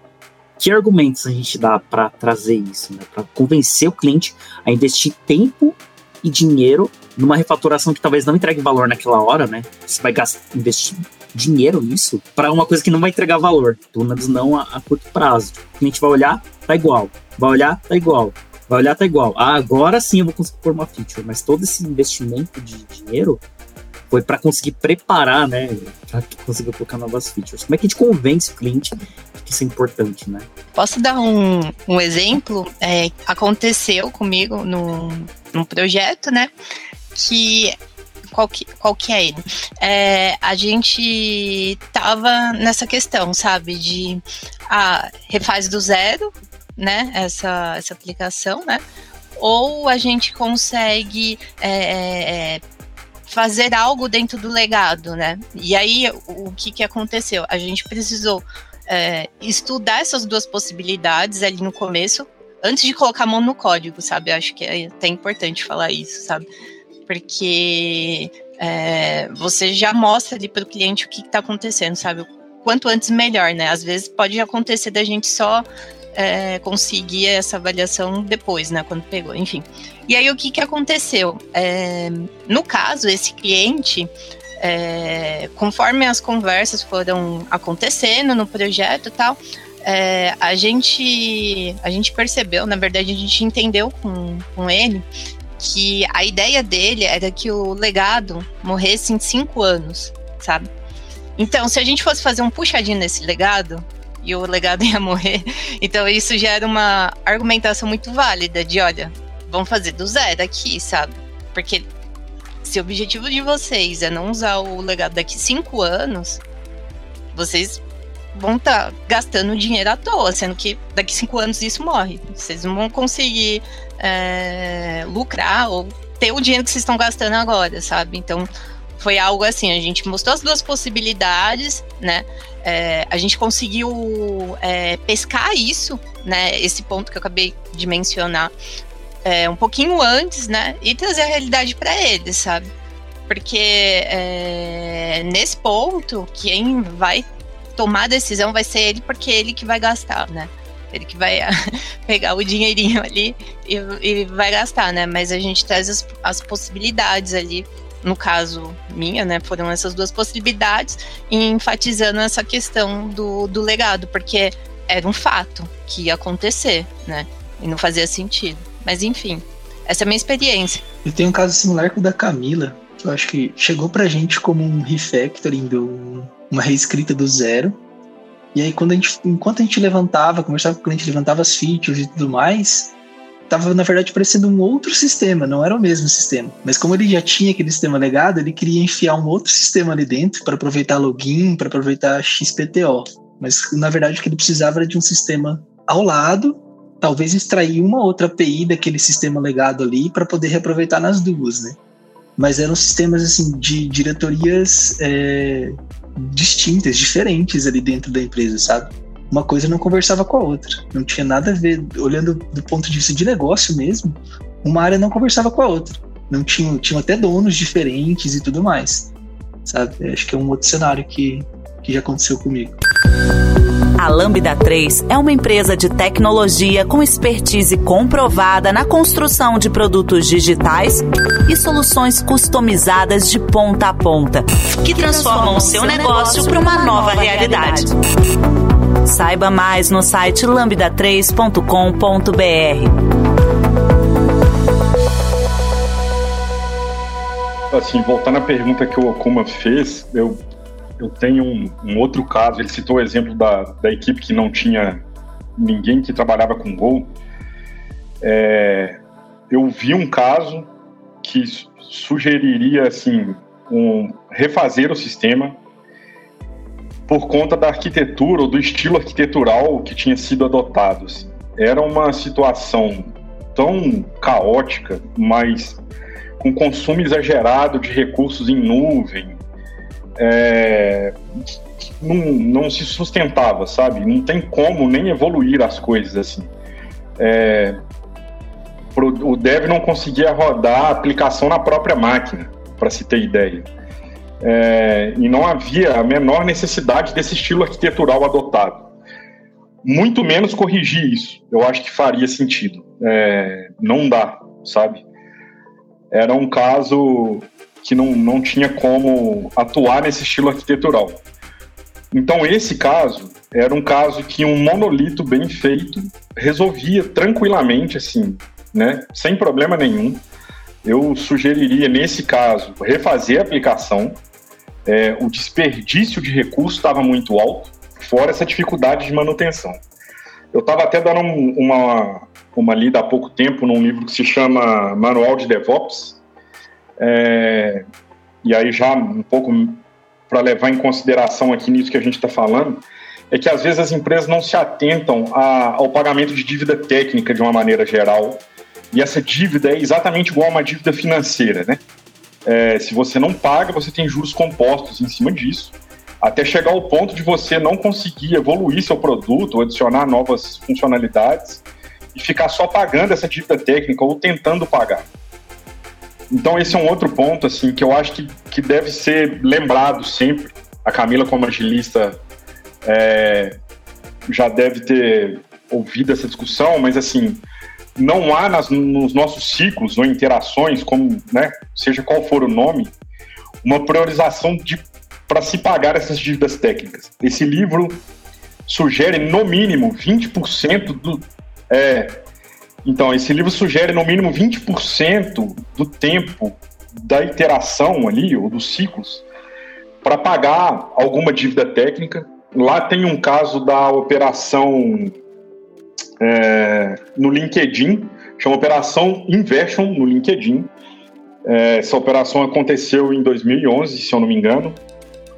Que argumentos a gente dá para trazer isso, né? Para convencer o cliente a investir tempo e dinheiro numa refatoração que talvez não entregue valor naquela hora, né? Você vai gastar, investir dinheiro nisso para uma coisa que não vai entregar valor, pelo menos não a, a, curto prazo. O cliente vai olhar, tá igual. Vai olhar, tá igual. Vai olhar, tá igual. Ah, agora sim eu vou conseguir pôr uma feature, mas todo esse investimento de dinheiro foi para conseguir preparar, né, para conseguir colocar novas features. Como é que a gente convence o cliente que isso é importante, né? Posso dar um, um exemplo? É, aconteceu comigo no, num projeto, né? Que qual que, qual que é ele? É, a gente tava nessa questão, sabe, de ah, refaz do zero, né, essa, essa aplicação, né, ou a gente consegue é, é, é, fazer algo dentro do legado, né, e aí o, que que aconteceu? A gente precisou é, estudar essas duas possibilidades ali no começo, antes de colocar a mão no código, sabe? Eu acho que é até importante falar isso, sabe? porque é, você já mostra ali para o cliente o que está acontecendo, sabe? Quanto antes, melhor, né? Às vezes pode acontecer da gente só é, conseguir essa avaliação depois, né? Quando pegou, enfim. E aí, o que, que aconteceu? É, no caso, esse cliente, é, conforme as conversas foram acontecendo no projeto e tal, é, a, gente, a gente percebeu, na verdade, a gente entendeu com, com ele que a ideia dele era que o legado morresse em cinco anos, sabe? Então, se a gente fosse fazer um puxadinho nesse legado, e o legado ia morrer, então isso já era uma argumentação muito válida de, olha, vamos fazer do zero aqui, sabe? Porque se o objetivo de vocês é não usar o legado daqui cinco anos, vocês vão estar tá gastando dinheiro à toa, sendo que daqui cinco anos isso morre. Vocês não vão conseguir é, lucrar ou ter o dinheiro que vocês estão gastando agora, sabe? Então foi algo assim, a gente mostrou as duas possibilidades, né? É, a gente conseguiu é, pescar isso, né? Esse ponto que eu acabei de mencionar é, um pouquinho antes, né? E trazer a realidade para eles, sabe? Porque é, nesse ponto, quem vai tomar a decisão vai ser ele, porque é ele que vai gastar, né? Ele que vai pegar o dinheirinho ali e, e, vai gastar, né? Mas a gente traz as, as possibilidades ali. No caso minha, né? Foram essas duas possibilidades, enfatizando essa questão do, do legado, porque era um fato que ia acontecer, né? E não fazia sentido. Mas enfim, essa é a minha experiência. Eu tenho um caso similar com o da Camila, que eu acho que chegou pra gente como um refactoring do, uma reescrita do zero. E aí, quando a gente, enquanto a gente levantava, conversava com o cliente, levantava as features e tudo mais, tava, na verdade, parecendo um outro sistema, não era o mesmo sistema. Mas como ele já tinha aquele sistema legado, ele queria enfiar um outro sistema ali dentro para aproveitar login, para aproveitar XPTO. Mas, na verdade, o que ele precisava era de um sistema ao lado, talvez extrair uma outra API daquele sistema legado ali para poder reaproveitar nas duas, né? Mas eram sistemas, assim, de diretorias é, distintas, diferentes ali dentro da empresa, sabe? Uma coisa não conversava com a outra, não tinha nada a ver. Olhando do ponto de vista de negócio mesmo, uma área não conversava com a outra. Não tinha, tinha até donos diferentes e tudo mais, sabe? Acho que é um outro cenário que, que já aconteceu comigo. A Lambda 3 é uma empresa de tecnologia com expertise comprovada na construção de produtos digitais e soluções customizadas de ponta a ponta, que transformam o seu negócio para uma nova realidade. Saiba mais no site lambda3.com.br. Assim, voltando à pergunta que o Okuma fez, eu eu tenho um, um, outro caso, ele citou o exemplo da, da equipe que não tinha ninguém que trabalhava com Go. É, eu vi um caso que sugeriria assim um, refazer o sistema por conta da arquitetura ou do estilo arquitetural que tinha sido adotado. Assim. Era uma situação tão caótica, mas com consumo exagerado de recursos em nuvem, é, não, não se sustentava, sabe? Não tem como nem evoluir as coisas assim. É, o dev não conseguia rodar a aplicação na própria máquina, para se ter ideia. É, e não havia a menor necessidade desse estilo arquitetural adotado. Muito menos corrigir isso. Eu acho que faria sentido. É, não dá, sabe? Era um caso que não, não tinha como atuar nesse estilo arquitetural. Então, esse caso era um caso que um monolito bem feito resolvia tranquilamente, assim, né, sem problema nenhum. Eu sugeriria, nesse caso, refazer a aplicação. É, o desperdício de recursos estava muito alto, fora essa dificuldade de manutenção. Eu estava até dando uma, uma lida há pouco tempo num livro que se chama Manual de DevOps. É, e aí já um pouco para levar em consideração aqui nisso que a gente está falando, é que às vezes as empresas não se atentam a, ao pagamento de dívida técnica de uma maneira geral. E essa dívida é exatamente igual a uma dívida financeira, né? É, se você não paga, você tem juros compostos em cima disso, até chegar ao ponto de você não conseguir evoluir seu produto adicionar novas funcionalidades e ficar só pagando essa dívida técnica ou tentando pagar. Então esse é um outro ponto assim que eu acho que, que deve ser lembrado sempre. A Camila como agilista é, já deve ter ouvido essa discussão, mas assim não há nas, nos nossos ciclos ou interações, como, né, seja qual for o nome, uma priorização para se pagar essas dívidas técnicas. Esse livro sugere no mínimo 20% do é, então esse livro sugere no mínimo 20% do tempo da iteração ali ou dos ciclos para pagar alguma dívida técnica. Lá tem um caso da operação é, no LinkedIn, chama Operação Inversion no LinkedIn. É, essa operação aconteceu em 2011, se eu não me engano,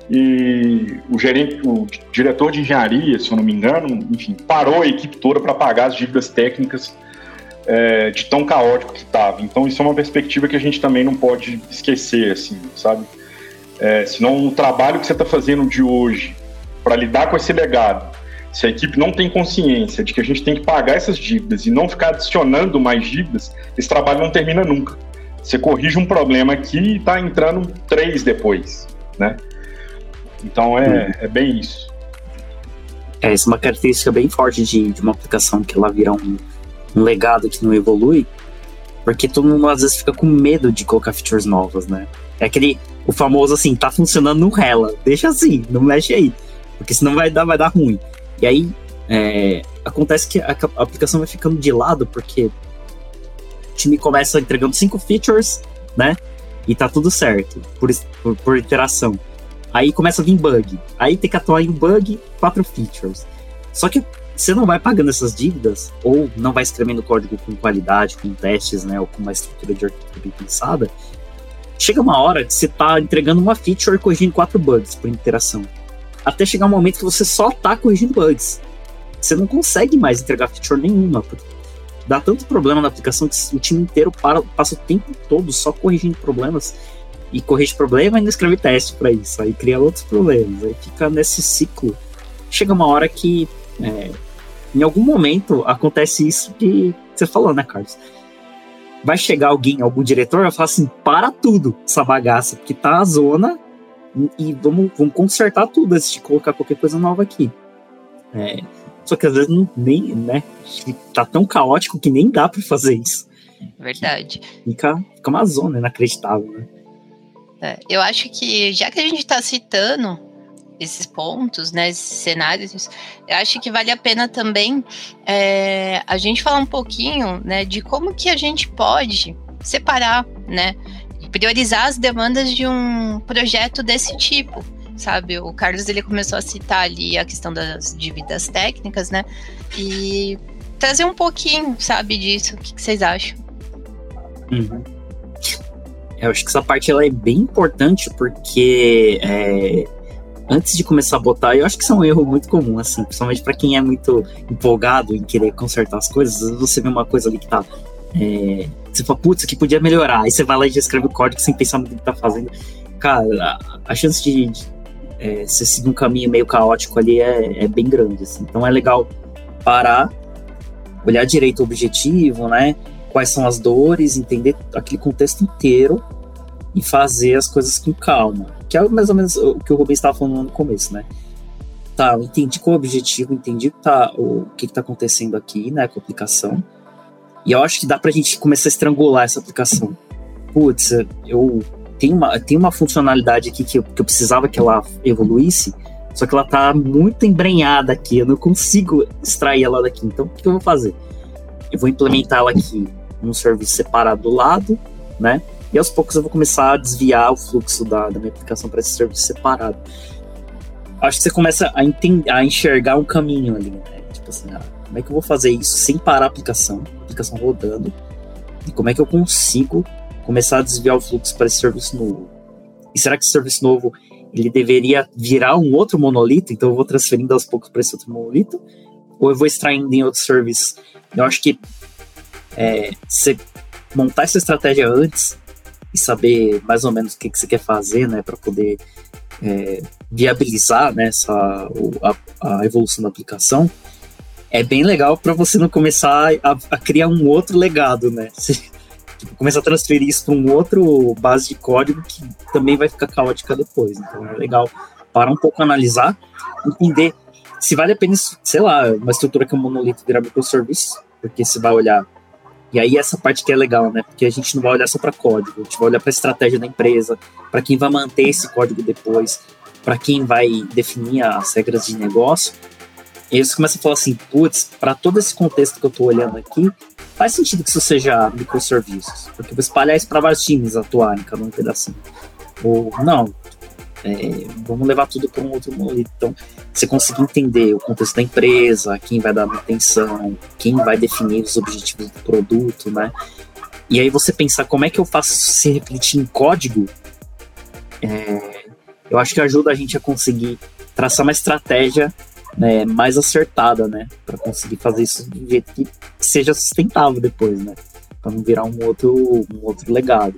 e o gerente, o diretor de engenharia, se eu não me engano, enfim, parou a equipe toda para pagar as dívidas técnicas é, de tão caótico que estava. Então isso é uma perspectiva que a gente também não pode esquecer, assim, sabe? É, senão o trabalho que você está fazendo de hoje para lidar com esse legado se a equipe não tem consciência de que a gente tem que pagar essas dívidas e não ficar adicionando mais dívidas, esse trabalho não termina nunca. Você corrige um problema aqui e está entrando três depois, né? Então é, hum. é bem isso. É, essa é uma característica bem forte de, de uma aplicação que ela vira um, um legado que não evolui, porque todo mundo às vezes fica com medo de colocar features novas, né? É aquele, o famoso assim, tá funcionando no Rela, deixa assim, não mexe aí, porque senão vai dar, vai dar ruim. E aí é, acontece que a, a, aplicação vai ficando de lado porque o time começa entregando cinco features, né? E tá tudo certo por, por, por iteração. Aí começa a vir bug. Aí tem que atuar em um bug, quatro features. Só que você não vai pagando essas dívidas, ou não vai escrevendo código com qualidade, com testes, né? Ou com uma estrutura de arquitetura bem pensada. Chega uma hora que você tá entregando uma feature corrigindo quatro bugs por interação até chegar um momento que você só tá corrigindo bugs. Você não consegue mais entregar feature nenhuma. Dá tanto problema na aplicação que o time inteiro para, passa o tempo todo só corrigindo problemas. E corrige problema e não escreve teste para isso. Aí cria outros problemas. Aí fica nesse ciclo. Chega uma hora que, é, em algum momento, acontece isso que você falou, né, Carlos? Vai chegar alguém, algum diretor, vai falar assim: para tudo essa bagaça, porque tá a zona e vamos, vamos consertar tudo antes de colocar qualquer coisa nova aqui. É, só que às vezes não, nem, né? Tá tão caótico que nem dá para fazer isso. Verdade. Fica, fica uma zona inacreditável, né? É, eu acho que, já que a gente está citando esses pontos, né, esses cenários, eu acho que vale a pena também é, a gente falar um pouquinho, né, de como que a gente pode separar, né, priorizar as demandas de um projeto desse tipo, sabe? O Carlos ele começou a citar ali a questão das dívidas técnicas, né? E trazer um pouquinho, sabe, disso. O que, que vocês acham? Uhum. Eu acho que essa parte ela é bem importante porque é, antes de começar a botar, eu acho que isso é um erro muito comum, assim, principalmente para quem é muito empolgado em querer consertar as coisas. Você vê uma coisa ali que tá é, você fala, putz, aqui podia melhorar. Aí você vai lá e já escreve o código sem pensar no que tá fazendo. Cara, a, chance de, de é, seguir um caminho meio caótico ali é, é bem grande. Assim. Então é legal parar, olhar direito o objetivo, né? Quais são as dores, entender aquele contexto inteiro e fazer as coisas com calma. Que é mais ou menos o que o Rubens estava falando no começo, né? Tá, entendi qual é o objetivo, entendi tá, o que está acontecendo aqui, né, com a aplicação e eu acho que dá pra gente começar a estrangular essa aplicação. Putz, eu tenho uma, tenho uma funcionalidade aqui que eu, que eu precisava que ela evoluísse, só que ela tá muito embrenhada aqui, eu não consigo extrair ela daqui. Então, o que eu vou fazer? Eu vou implementar ela aqui num serviço separado do lado, né? E aos poucos eu vou começar a desviar o fluxo da, da minha aplicação para esse serviço separado. Acho que você começa a, entender, a enxergar um caminho ali, né? Tipo assim, ah, como é que eu vou fazer isso sem parar a aplicação? Aplicação rodando e como é que eu consigo começar a desviar o fluxo para esse serviço novo. E será que esse serviço novo ele deveria virar um outro monolito, então eu vou transferindo aos poucos para esse outro monolito, ou eu vou extraindo em outro serviço? Eu acho que é, você montar essa estratégia antes e saber mais ou menos o que, que você quer fazer, né, para poder é, viabilizar né, essa, a, a, evolução da aplicação, é bem legal para você não começar a, a, criar um outro legado, né? Você, tipo, começar a transferir isso para um outro base de código que também vai ficar caótica depois. Então é legal parar um pouco, analisar, entender se vale a pena, sei lá, uma estrutura que é um monolito virar microservice, porque você vai olhar e aí essa parte que é legal, né? Porque a gente não vai olhar só para código, a gente vai olhar para a estratégia da empresa, para quem vai manter esse código depois, para quem vai definir as regras de negócio. E aí você começa a falar assim, putz, para todo esse contexto que eu estou olhando aqui, faz sentido que isso seja microserviços, porque eu vou espalhar isso para vários times atuarem, cada um pedacinho. Ou não, é, vamos levar tudo para um outro monolito. Então, você conseguir entender o contexto da empresa, quem vai dar manutenção, quem vai definir os objetivos do produto, né? E aí você pensar como é que eu faço se refletir em código, é, eu acho que ajuda a gente a conseguir traçar uma estratégia né, mais acertada, né? Para conseguir fazer isso de um jeito que seja sustentável depois, né? Para não virar um outro, um outro legado.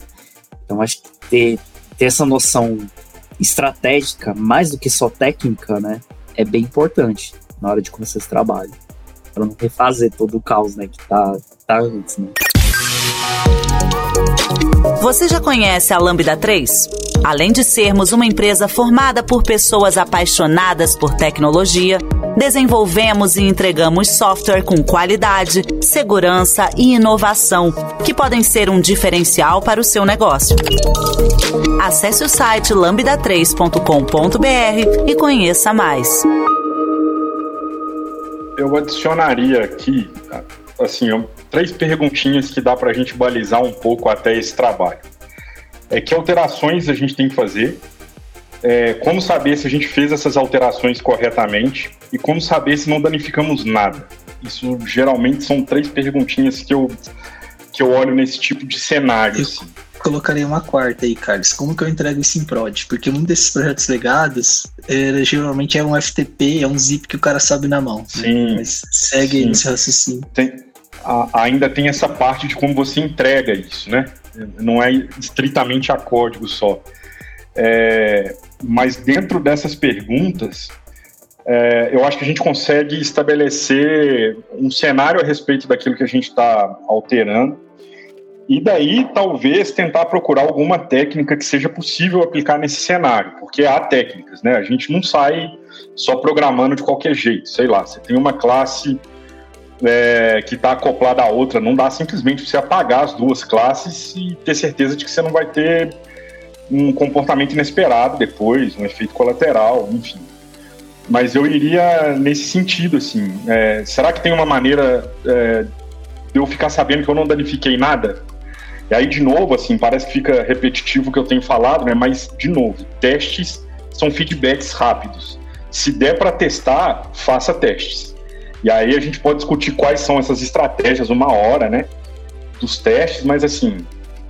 Então, acho que ter, ter essa noção estratégica, mais do que só técnica, né, é bem importante na hora de começar esse trabalho. Para não refazer todo o caos, né, que tá, tá antes, né. Você já conhece a Lambda 3? Além de sermos uma empresa formada por pessoas apaixonadas por tecnologia, desenvolvemos e entregamos software com qualidade, segurança e inovação, que podem ser um diferencial para o seu negócio. Acesse o site lambda3.com.br e conheça mais. Eu adicionaria aqui, assim, três perguntinhas que dá para a gente balizar um pouco até esse trabalho. É que alterações a gente tem que fazer, é, como saber se a gente fez essas alterações corretamente e como saber se não danificamos nada. Isso geralmente são três perguntinhas que eu, que eu olho nesse tipo de cenário. Eu assim. colocaria uma quarta aí, Carlos. Como que eu entrego isso em prod? Porque um desses projetos legados é, geralmente é um FTP, é um zip que o cara sabe na mão. Né? Sim. Né? Mas segue sim. esse raciocínio. Tem, a, ainda tem essa parte de como você entrega isso, né? Não é estritamente a código só. É, mas dentro dessas perguntas, é, eu acho que a gente consegue estabelecer um cenário a respeito daquilo que a gente está alterando. E daí, talvez, tentar procurar alguma técnica que seja possível aplicar nesse cenário, porque há técnicas, né? A gente não sai só programando de qualquer jeito. Sei lá, você tem uma classe é, que está acoplada à outra, não dá simplesmente você apagar as duas classes e ter certeza de que você não vai ter um comportamento inesperado depois, um efeito colateral, enfim. Mas eu iria nesse sentido, assim. É, será que tem uma maneira é, de eu ficar sabendo que eu não danifiquei nada? E aí, de novo, assim, parece que fica repetitivo o que eu tenho falado, né? Mas, de novo, testes são feedbacks rápidos. Se der para testar, faça testes. E aí a gente pode discutir quais são essas estratégias uma hora, né? Dos testes, mas assim,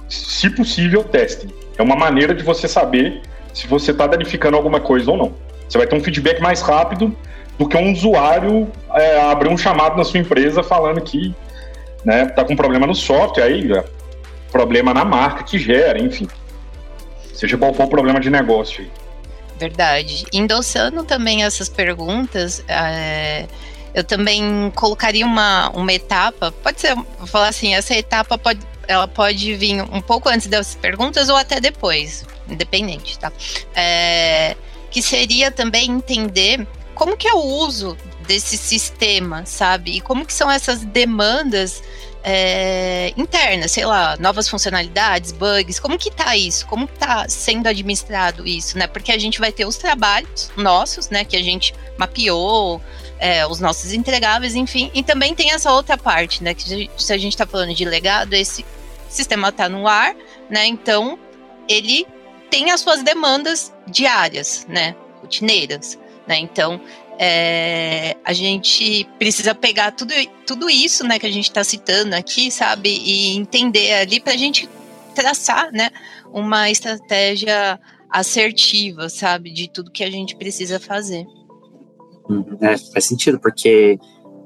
se possível, testem. É uma maneira de você saber se você está danificando alguma coisa ou não. Você vai ter um feedback mais rápido do que um usuário é, abrir um chamado na sua empresa falando que né, tá com problema no software, aí é, problema na marca que gera, enfim. Seja qual for o problema de negócio. Verdade. Endossando também essas perguntas, é, eu também colocaria uma, uma etapa, pode ser, vou falar assim, essa etapa pode ela pode vir um pouco antes das perguntas ou até depois, independente, tá? É, que seria também entender como que é o uso desse sistema, sabe? E como que são essas demandas é, internas, sei lá, novas funcionalidades, bugs, como que tá isso? Como tá sendo administrado isso, né? Porque a gente vai ter os trabalhos nossos, né, que a gente mapeou, é, os nossos entregáveis, enfim, e também tem essa outra parte, né, que se a gente está falando de legado, esse sistema está no ar, né? Então ele tem as suas demandas diárias, né? Rotineiras, né? Então é, a gente precisa pegar tudo, tudo isso né, que a gente está citando aqui, sabe? E entender ali para a gente traçar né, uma estratégia assertiva, sabe? De tudo que a gente precisa fazer. Uhum. É, faz sentido, porque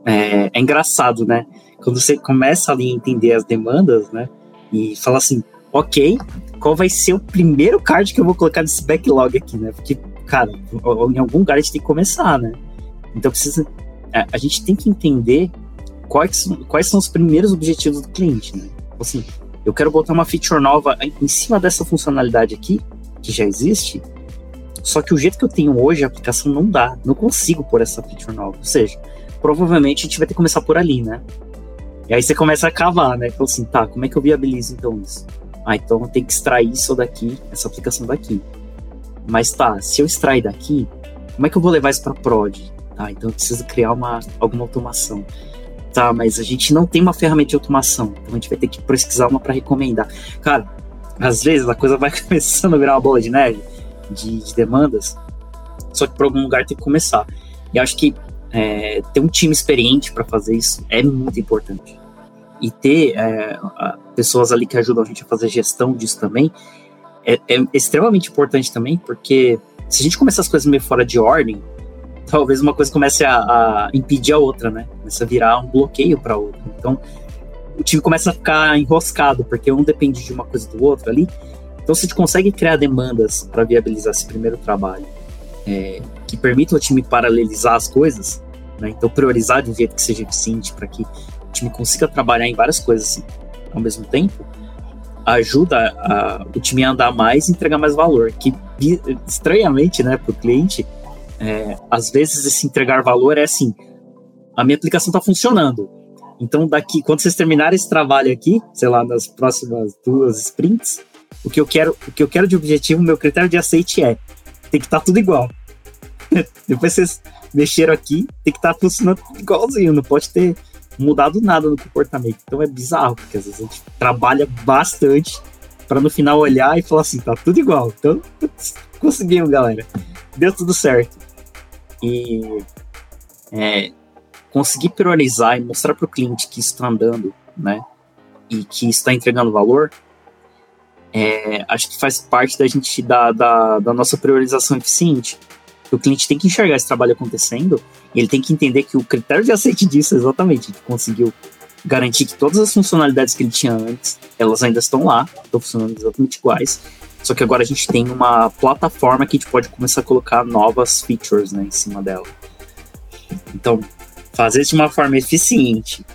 é, é, engraçado, né? Quando você começa ali a entender as demandas, né? E fala assim, ok, qual vai ser o primeiro card que eu vou colocar nesse backlog aqui, né? Porque, cara, em algum lugar a gente tem que começar, né? Então precisa. É, a gente tem que entender quais, quais são os primeiros objetivos do cliente, né? Assim, eu quero botar uma feature nova em cima dessa funcionalidade aqui, que já existe, só que o jeito que eu tenho hoje, a aplicação não dá, não consigo pôr essa feature nova. Ou seja, provavelmente a gente vai ter que começar por ali, né? E aí você começa a cavar, né? Então assim, tá, como é que eu viabilizo então isso? Ah, então tenho que extrair isso daqui, essa aplicação daqui. Mas tá, se eu extrair daqui, como é que eu vou levar isso para prod? Tá, então eu preciso criar uma, alguma automação. Tá, mas a gente não tem uma ferramenta de automação, então a gente vai ter que pesquisar uma para recomendar. Cara, às vezes a coisa vai começando a virar uma bola de neve de, de demandas, só que por algum lugar tem que começar. E acho que é, ter um time experiente para fazer isso é muito importante. E ter é, pessoas ali que ajudam a gente a fazer gestão disso também é, é, extremamente importante também, porque se a gente começar as coisas meio fora de ordem, talvez uma coisa comece a, a impedir a outra, né? Começa a virar um bloqueio para outra. Então, o time começa a ficar enroscado, porque um depende de uma coisa do outro ali. Então, se a gente consegue criar demandas para viabilizar esse primeiro trabalho, é, que permitam o time paralelizar as coisas, né? então priorizar de um jeito que seja eficiente para que o time consiga trabalhar em várias coisas assim, ao mesmo tempo, ajuda a, o time a andar mais e entregar mais valor. Que estranhamente, né, para o cliente, é, às vezes esse entregar valor é assim: a minha aplicação está funcionando. Então, daqui, quando vocês terminarem esse trabalho aqui, sei lá, nas próximas duas sprints, o que eu quero, o que eu quero de objetivo, meu critério de aceite é tem que estar tá tudo igual. Depois vocês mexeram aqui, tem que estar tá funcionando igualzinho, não pode ter mudado nada no comportamento. Então é bizarro, porque às vezes a gente trabalha bastante para no final olhar e falar assim, tá tudo igual. Então, conseguimos, galera. Deu tudo certo. E é, conseguir priorizar e mostrar para o cliente que está andando, né? E que está entregando valor, é, acho que faz parte da gente da, da, da nossa priorização eficiente. O cliente tem que enxergar esse trabalho acontecendo e ele tem que entender que o critério de aceite disso é exatamente que conseguiu garantir que todas as funcionalidades que ele tinha antes, elas ainda estão lá, estão funcionando exatamente iguais. Só que agora a gente tem uma plataforma que a gente pode começar a colocar novas features né, em cima dela. Então, fazer isso de uma forma eficiente,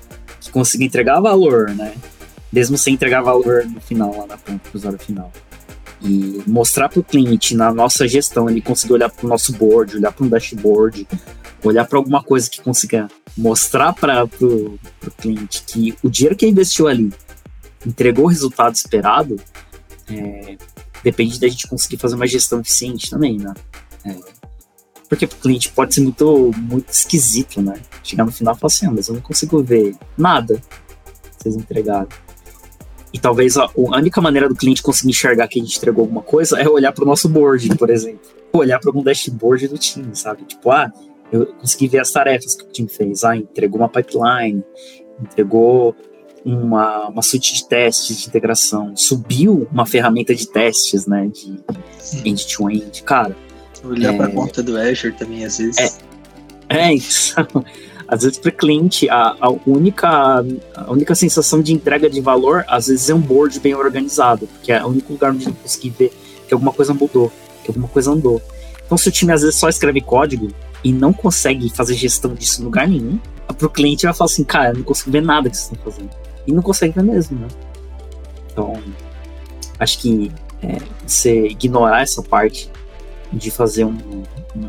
que consiga entregar valor, né? mesmo sem entregar valor no final, lá na ponta, pro usuário final. E mostrar para o cliente, na nossa gestão, ele conseguir olhar para o nosso board, olhar para um dashboard, olhar para alguma coisa que consiga mostrar para o cliente que o dinheiro que investiu ali entregou o resultado esperado, é, depende da gente conseguir fazer uma gestão eficiente também, né? É, porque o cliente pode ser muito, muito esquisito, né? Chegar no final e falar assim, ah, mas eu não consigo ver nada que vocês entregaram. E talvez a, a única maneira do cliente conseguir enxergar que a gente entregou alguma coisa é olhar para o nosso board, por exemplo. Olhar para algum dashboard do time, sabe? Tipo, ah, eu consegui ver as tarefas que o time fez. Ah, entregou uma pipeline, entregou uma, uma suite de testes de integração, subiu uma ferramenta de testes, né, de end-to-end. -end. Cara, olhar é, para a conta do Azure também, às vezes. É, é isso. Às vezes, para cliente, a, a, única, a única sensação de entrega de valor, às vezes, é um board bem organizado, porque é o único lugar onde ele conseguir ver que alguma coisa mudou, que alguma coisa andou. Então, se o time às vezes só escreve código e não consegue fazer gestão disso em lugar nenhum, para o cliente vai falar assim, cara, eu não consigo ver nada que vocês estão fazendo. E não consegue ver mesmo, né? Então, acho que é, você ignorar essa parte de fazer um,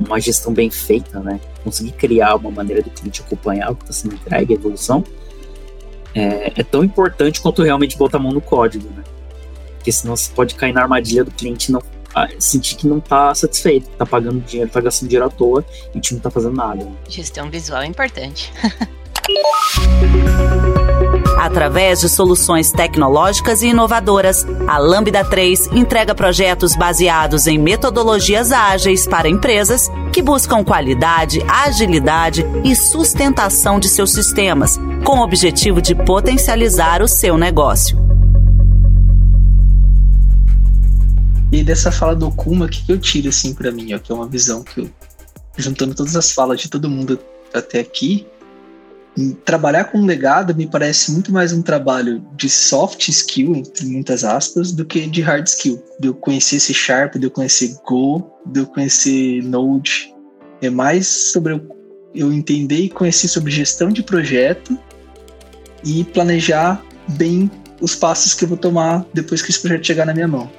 uma gestão bem feita, né? Conseguir criar uma maneira do cliente acompanhar o que está sendo entregue, a evolução, é, é, tão importante quanto realmente botar a mão no código, né? Porque senão você pode cair na armadilha do cliente não sentir que não está satisfeito, está pagando dinheiro, está gastando dinheiro à toa e o time não está fazendo nada. Gestão visual é importante. Através de soluções tecnológicas e inovadoras, a Lambda 3 entrega projetos baseados em metodologias ágeis para empresas que buscam qualidade, agilidade e sustentação de seus sistemas, com o objetivo de potencializar o seu negócio. E dessa fala do Kuma, o que, eu tiro assim para mim, ó, que é uma visão que eu juntando todas as falas de todo mundo até aqui, trabalhar com legado me parece muito mais um trabalho de soft skill, entre muitas aspas, do que de hard skill. De eu conhecer C Sharp, de eu conhecer Go, de eu conhecer Node. É mais sobre eu, eu entender e conhecer sobre gestão de projeto e planejar bem os passos que eu vou tomar depois que esse projeto chegar na minha mão.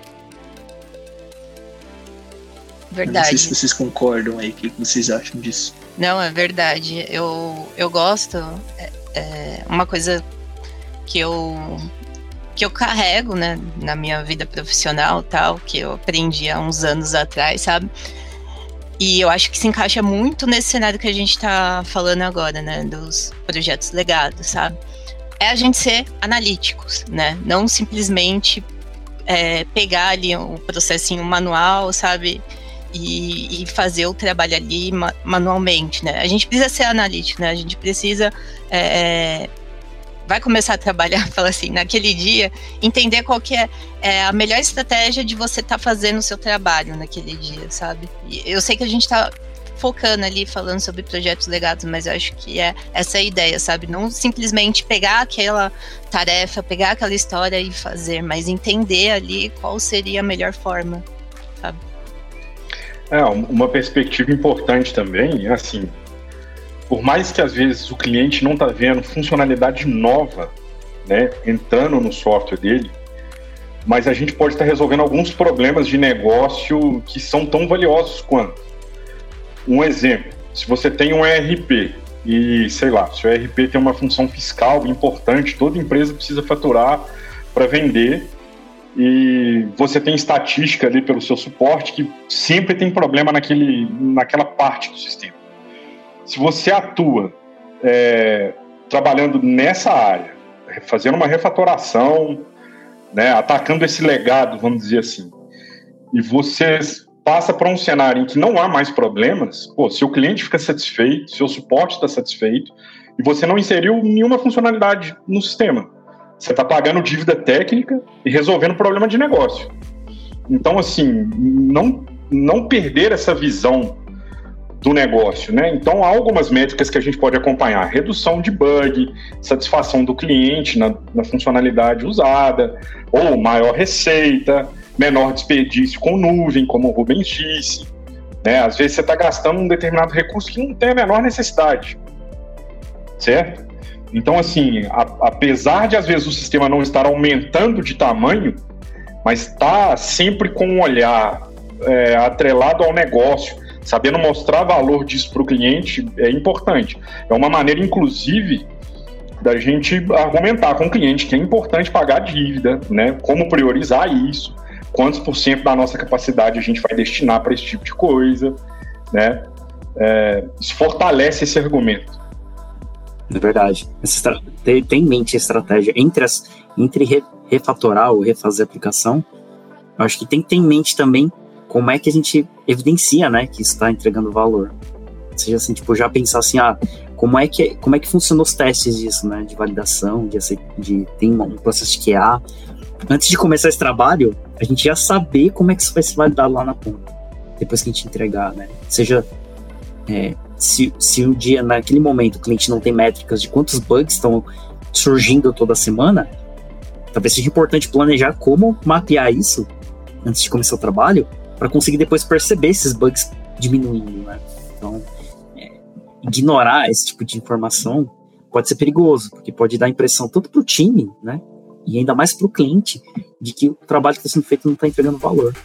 Verdade. não sei se vocês concordam aí, o que vocês acham disso? Não, é verdade. Eu, eu gosto. É, é uma coisa que eu que eu carrego, né, na minha vida profissional, tal, que eu aprendi há uns anos atrás, sabe? E eu acho que se encaixa muito nesse cenário que a gente está falando agora, né, dos projetos legados, sabe? É a gente ser analíticos, né? Não simplesmente é, pegar ali o um processinho manual, sabe? E, e, fazer o trabalho ali ma manualmente, né? A gente precisa ser analítico, né? A gente precisa é, é vai começar a trabalhar, fala assim, naquele dia, entender qual que é, é a melhor estratégia de você estar tá fazendo o seu trabalho naquele dia, sabe? E eu sei que a gente está focando ali, falando sobre projetos legados, mas eu acho que é essa a ideia, sabe? Não simplesmente pegar aquela tarefa, pegar aquela história e fazer, mas entender ali qual seria a melhor forma, sabe? É, uma perspectiva importante também é assim, por mais que às vezes o cliente não está vendo funcionalidade nova, né, entrando no software dele, mas a gente pode estar tá resolvendo alguns problemas de negócio que são tão valiosos quanto. Um exemplo, se você tem um ERP e, sei lá, se o ERP tem uma função fiscal importante, toda empresa precisa faturar para vender e você tem estatística ali pelo seu suporte que sempre tem problema naquele, naquela parte do sistema. Se você atua é, trabalhando nessa área, fazendo uma refatoração, né, atacando esse legado, vamos dizer assim, e você passa para um cenário em que não há mais problemas, pô, seu cliente fica satisfeito, seu suporte está satisfeito, e você não inseriu nenhuma funcionalidade no sistema você está pagando dívida técnica e resolvendo problema de negócio. Então, assim, não, não perder essa visão do negócio, né? Então, há algumas métricas que a gente pode acompanhar: redução de bug, satisfação do cliente na, na funcionalidade usada, ou maior receita, menor desperdício com nuvem, como o Rubens disse. Né? Às vezes você está gastando um determinado recurso que não tem a menor necessidade, certo? Então, assim, a, apesar de às vezes o sistema não estar aumentando de tamanho, mas está sempre com um olhar é, atrelado ao negócio, sabendo mostrar valor disso para o cliente é importante. É uma maneira, inclusive, da gente argumentar com o cliente que é importante pagar a dívida, né? Como priorizar isso, quantos por cento da nossa capacidade a gente vai destinar para esse tipo de coisa, né? É, isso fortalece esse argumento. É verdade. Tem, tem em mente a estratégia entre, as, entre re, refatorar ou refazer a aplicação. Eu acho que tem que ter em mente também como é que a gente evidencia, né, que está entregando valor. Ou seja, assim, tipo, já pensar assim, ah, como é que, como é que funcionam os testes disso, né, de validação, de, de tem um processo de QA. Antes de começar esse trabalho, a gente já saber como é que isso vai ser validado lá na ponta, depois que a gente entregar, né, seja é, se, se um dia, naquele momento, o cliente não tem métricas de quantos bugs estão surgindo toda semana, talvez seja importante planejar como mapear isso antes de começar o trabalho, para conseguir depois perceber esses bugs diminuindo, né? Então, é, ignorar esse tipo de informação pode ser perigoso, porque pode dar impressão tanto para o time, né? E ainda mais para o cliente, de que o trabalho que está sendo feito não está entregando valor.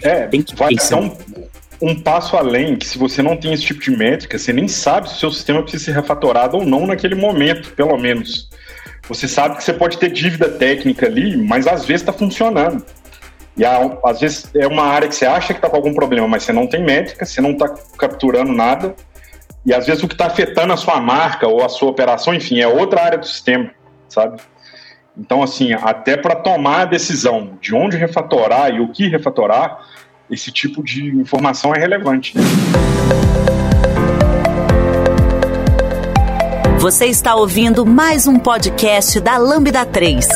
É, tem que vai pensar. Então, um passo além, que se você não tem esse tipo de métrica, você nem sabe se o seu sistema precisa ser refatorado ou não naquele momento, pelo menos. Você sabe que você pode ter dívida técnica ali, mas às vezes está funcionando. E às vezes é uma área que você acha que está com algum problema, mas você não tem métrica, você não está capturando nada. E às vezes o que está afetando a sua marca ou a sua operação, enfim, é outra área do sistema. sabe? Então, assim, até para tomar a decisão de onde refatorar e o que refatorar, esse tipo de informação é relevante. Você está ouvindo mais um podcast da Lambda 3.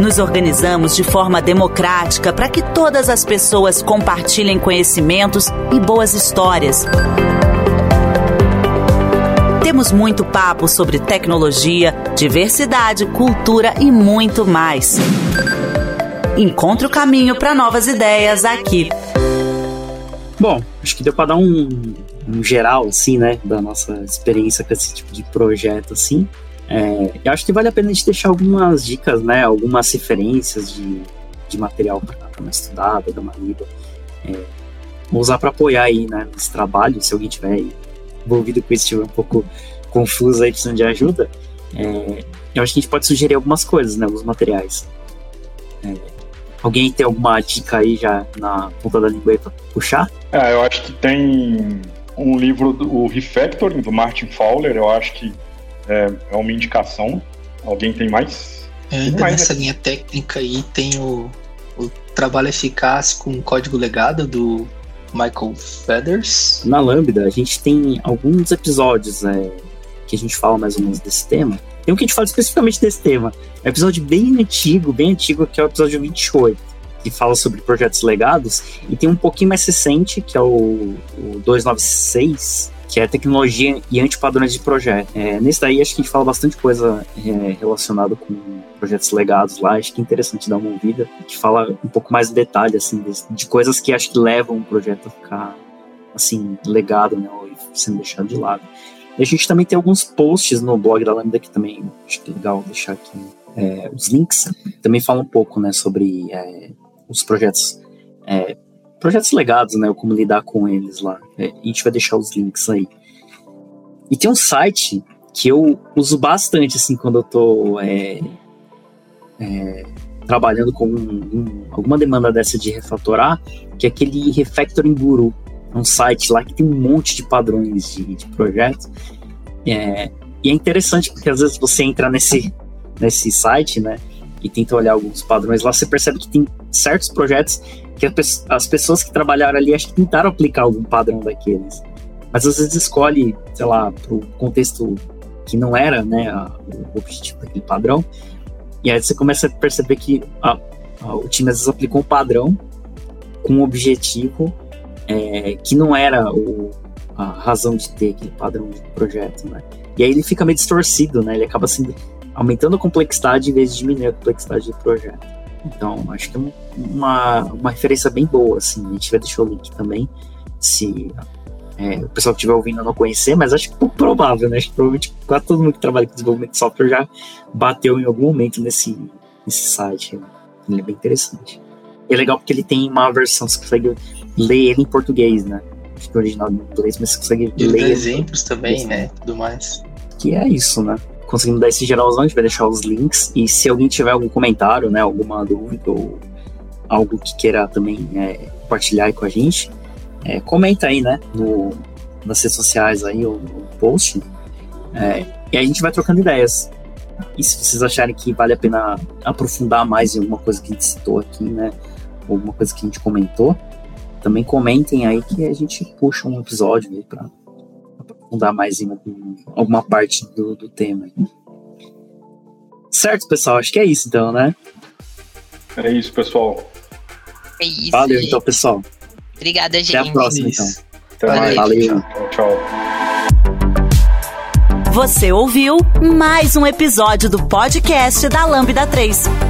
Nos organizamos de forma democrática para que todas as pessoas compartilhem conhecimentos e boas histórias. Temos muito papo sobre tecnologia, diversidade, cultura e muito mais. Encontre o caminho para novas ideias aqui. Bom, acho que deu para dar um, um, geral, assim, né, da nossa experiência com esse tipo de projeto, assim. É, eu acho que vale a pena a gente deixar algumas dicas, né, algumas referências de, de material para uma estudada, dar uma lida. É, vou usar para apoiar aí, né, nesse trabalho, se alguém tiver envolvido com isso, estiver um pouco confuso aí, precisando de ajuda. É, eu acho que a gente pode sugerir algumas coisas, né, alguns materiais. É, alguém tem alguma dica aí já na ponta da língua aí para puxar? É, eu acho que tem um livro, do, o Refactoring, do Martin Fowler, eu acho que é, é uma indicação. Alguém tem mais? É, ainda mais, nessa né? linha técnica aí tem o, o Trabalho Eficaz com Código Legado do Michael Feathers. Na Lambda, a gente tem alguns episódios é, que a gente fala mais ou menos desse tema. Tem um que a gente fala especificamente desse tema. É um episódio bem antigo, bem antigo, que é o episódio 28, que fala sobre projetos legados. E tem um pouquinho mais recente, que é o, o 296, que é tecnologia e antipadrões de projeto. É, nesse daí acho que a gente fala bastante coisa é, relacionada com projetos legados lá, acho que é interessante dar uma ouvida, que fala um pouco mais de detalhe, assim, de, de coisas que acho que levam um projeto a ficar, assim, legado, né, ou sendo deixado de lado. E a gente também tem alguns posts no blog da Lambda que também acho que é legal deixar aqui é, os links, também fala um pouco, né, sobre é, os projetos é, projetos legados, né? Como lidar com eles lá. É, a gente vai deixar os links aí. E tem um site que eu uso bastante, assim, quando eu tô é, é, trabalhando com um, um, alguma demanda dessa de refatorar, que é aquele Refactoring Guru. Um site lá que tem um monte de padrões de, de projetos. É, e é interessante porque às vezes você entra nesse, nesse site, né? E tenta olhar alguns padrões lá, você percebe que tem certos projetos que as pessoas que trabalharam ali acho que tentaram aplicar algum padrão daqueles. Mas às vezes escolhe, sei lá, para o contexto que não era né, a, o objetivo daquele padrão. E aí você começa a perceber que a, o time às vezes aplicou um padrão com um objetivo é, que não era o, a razão de ter aquele padrão de projeto, né? E aí ele fica meio distorcido, né? Ele acaba sendo aumentando a complexidade em vez de diminuir a complexidade do projeto. Então, acho que é uma, uma referência bem boa, assim. A gente vai deixar o link também, se é, o pessoal que estiver ouvindo não conhecer, mas acho que é pouco provável, né? Acho que provavelmente quase todo mundo que trabalha com desenvolvimento de software já bateu em algum momento nesse, nesse site. Né? Ele é bem interessante. É legal porque ele tem uma versão, você consegue ler ele em português, né? Acho que o original em inglês, mas você consegue e ler. exemplos também, né? Tudo mais. Que é isso, né? conseguindo dar esse geralzão, a gente vai deixar os links. E se alguém tiver algum comentário, né, alguma dúvida ou algo que queira também é, compartilhar com a gente, é, comenta aí, né, no, nas redes sociais aí, ou no post. É, e a gente vai trocando ideias. E se vocês acharem que vale a pena aprofundar mais em alguma coisa que a gente citou aqui, né, ou alguma coisa que a gente comentou, também comentem aí que a gente puxa um episódio aí pra aprofundar mais em alguma parte do, do tema. Certo, pessoal? Acho que é isso então, né? É isso, pessoal. É isso. Valeu, então, pessoal. Obrigada, gente. Até a próxima, então. Até mais. Valeu. Tchau, tchau. Você ouviu mais um episódio do podcast da Lambda 3.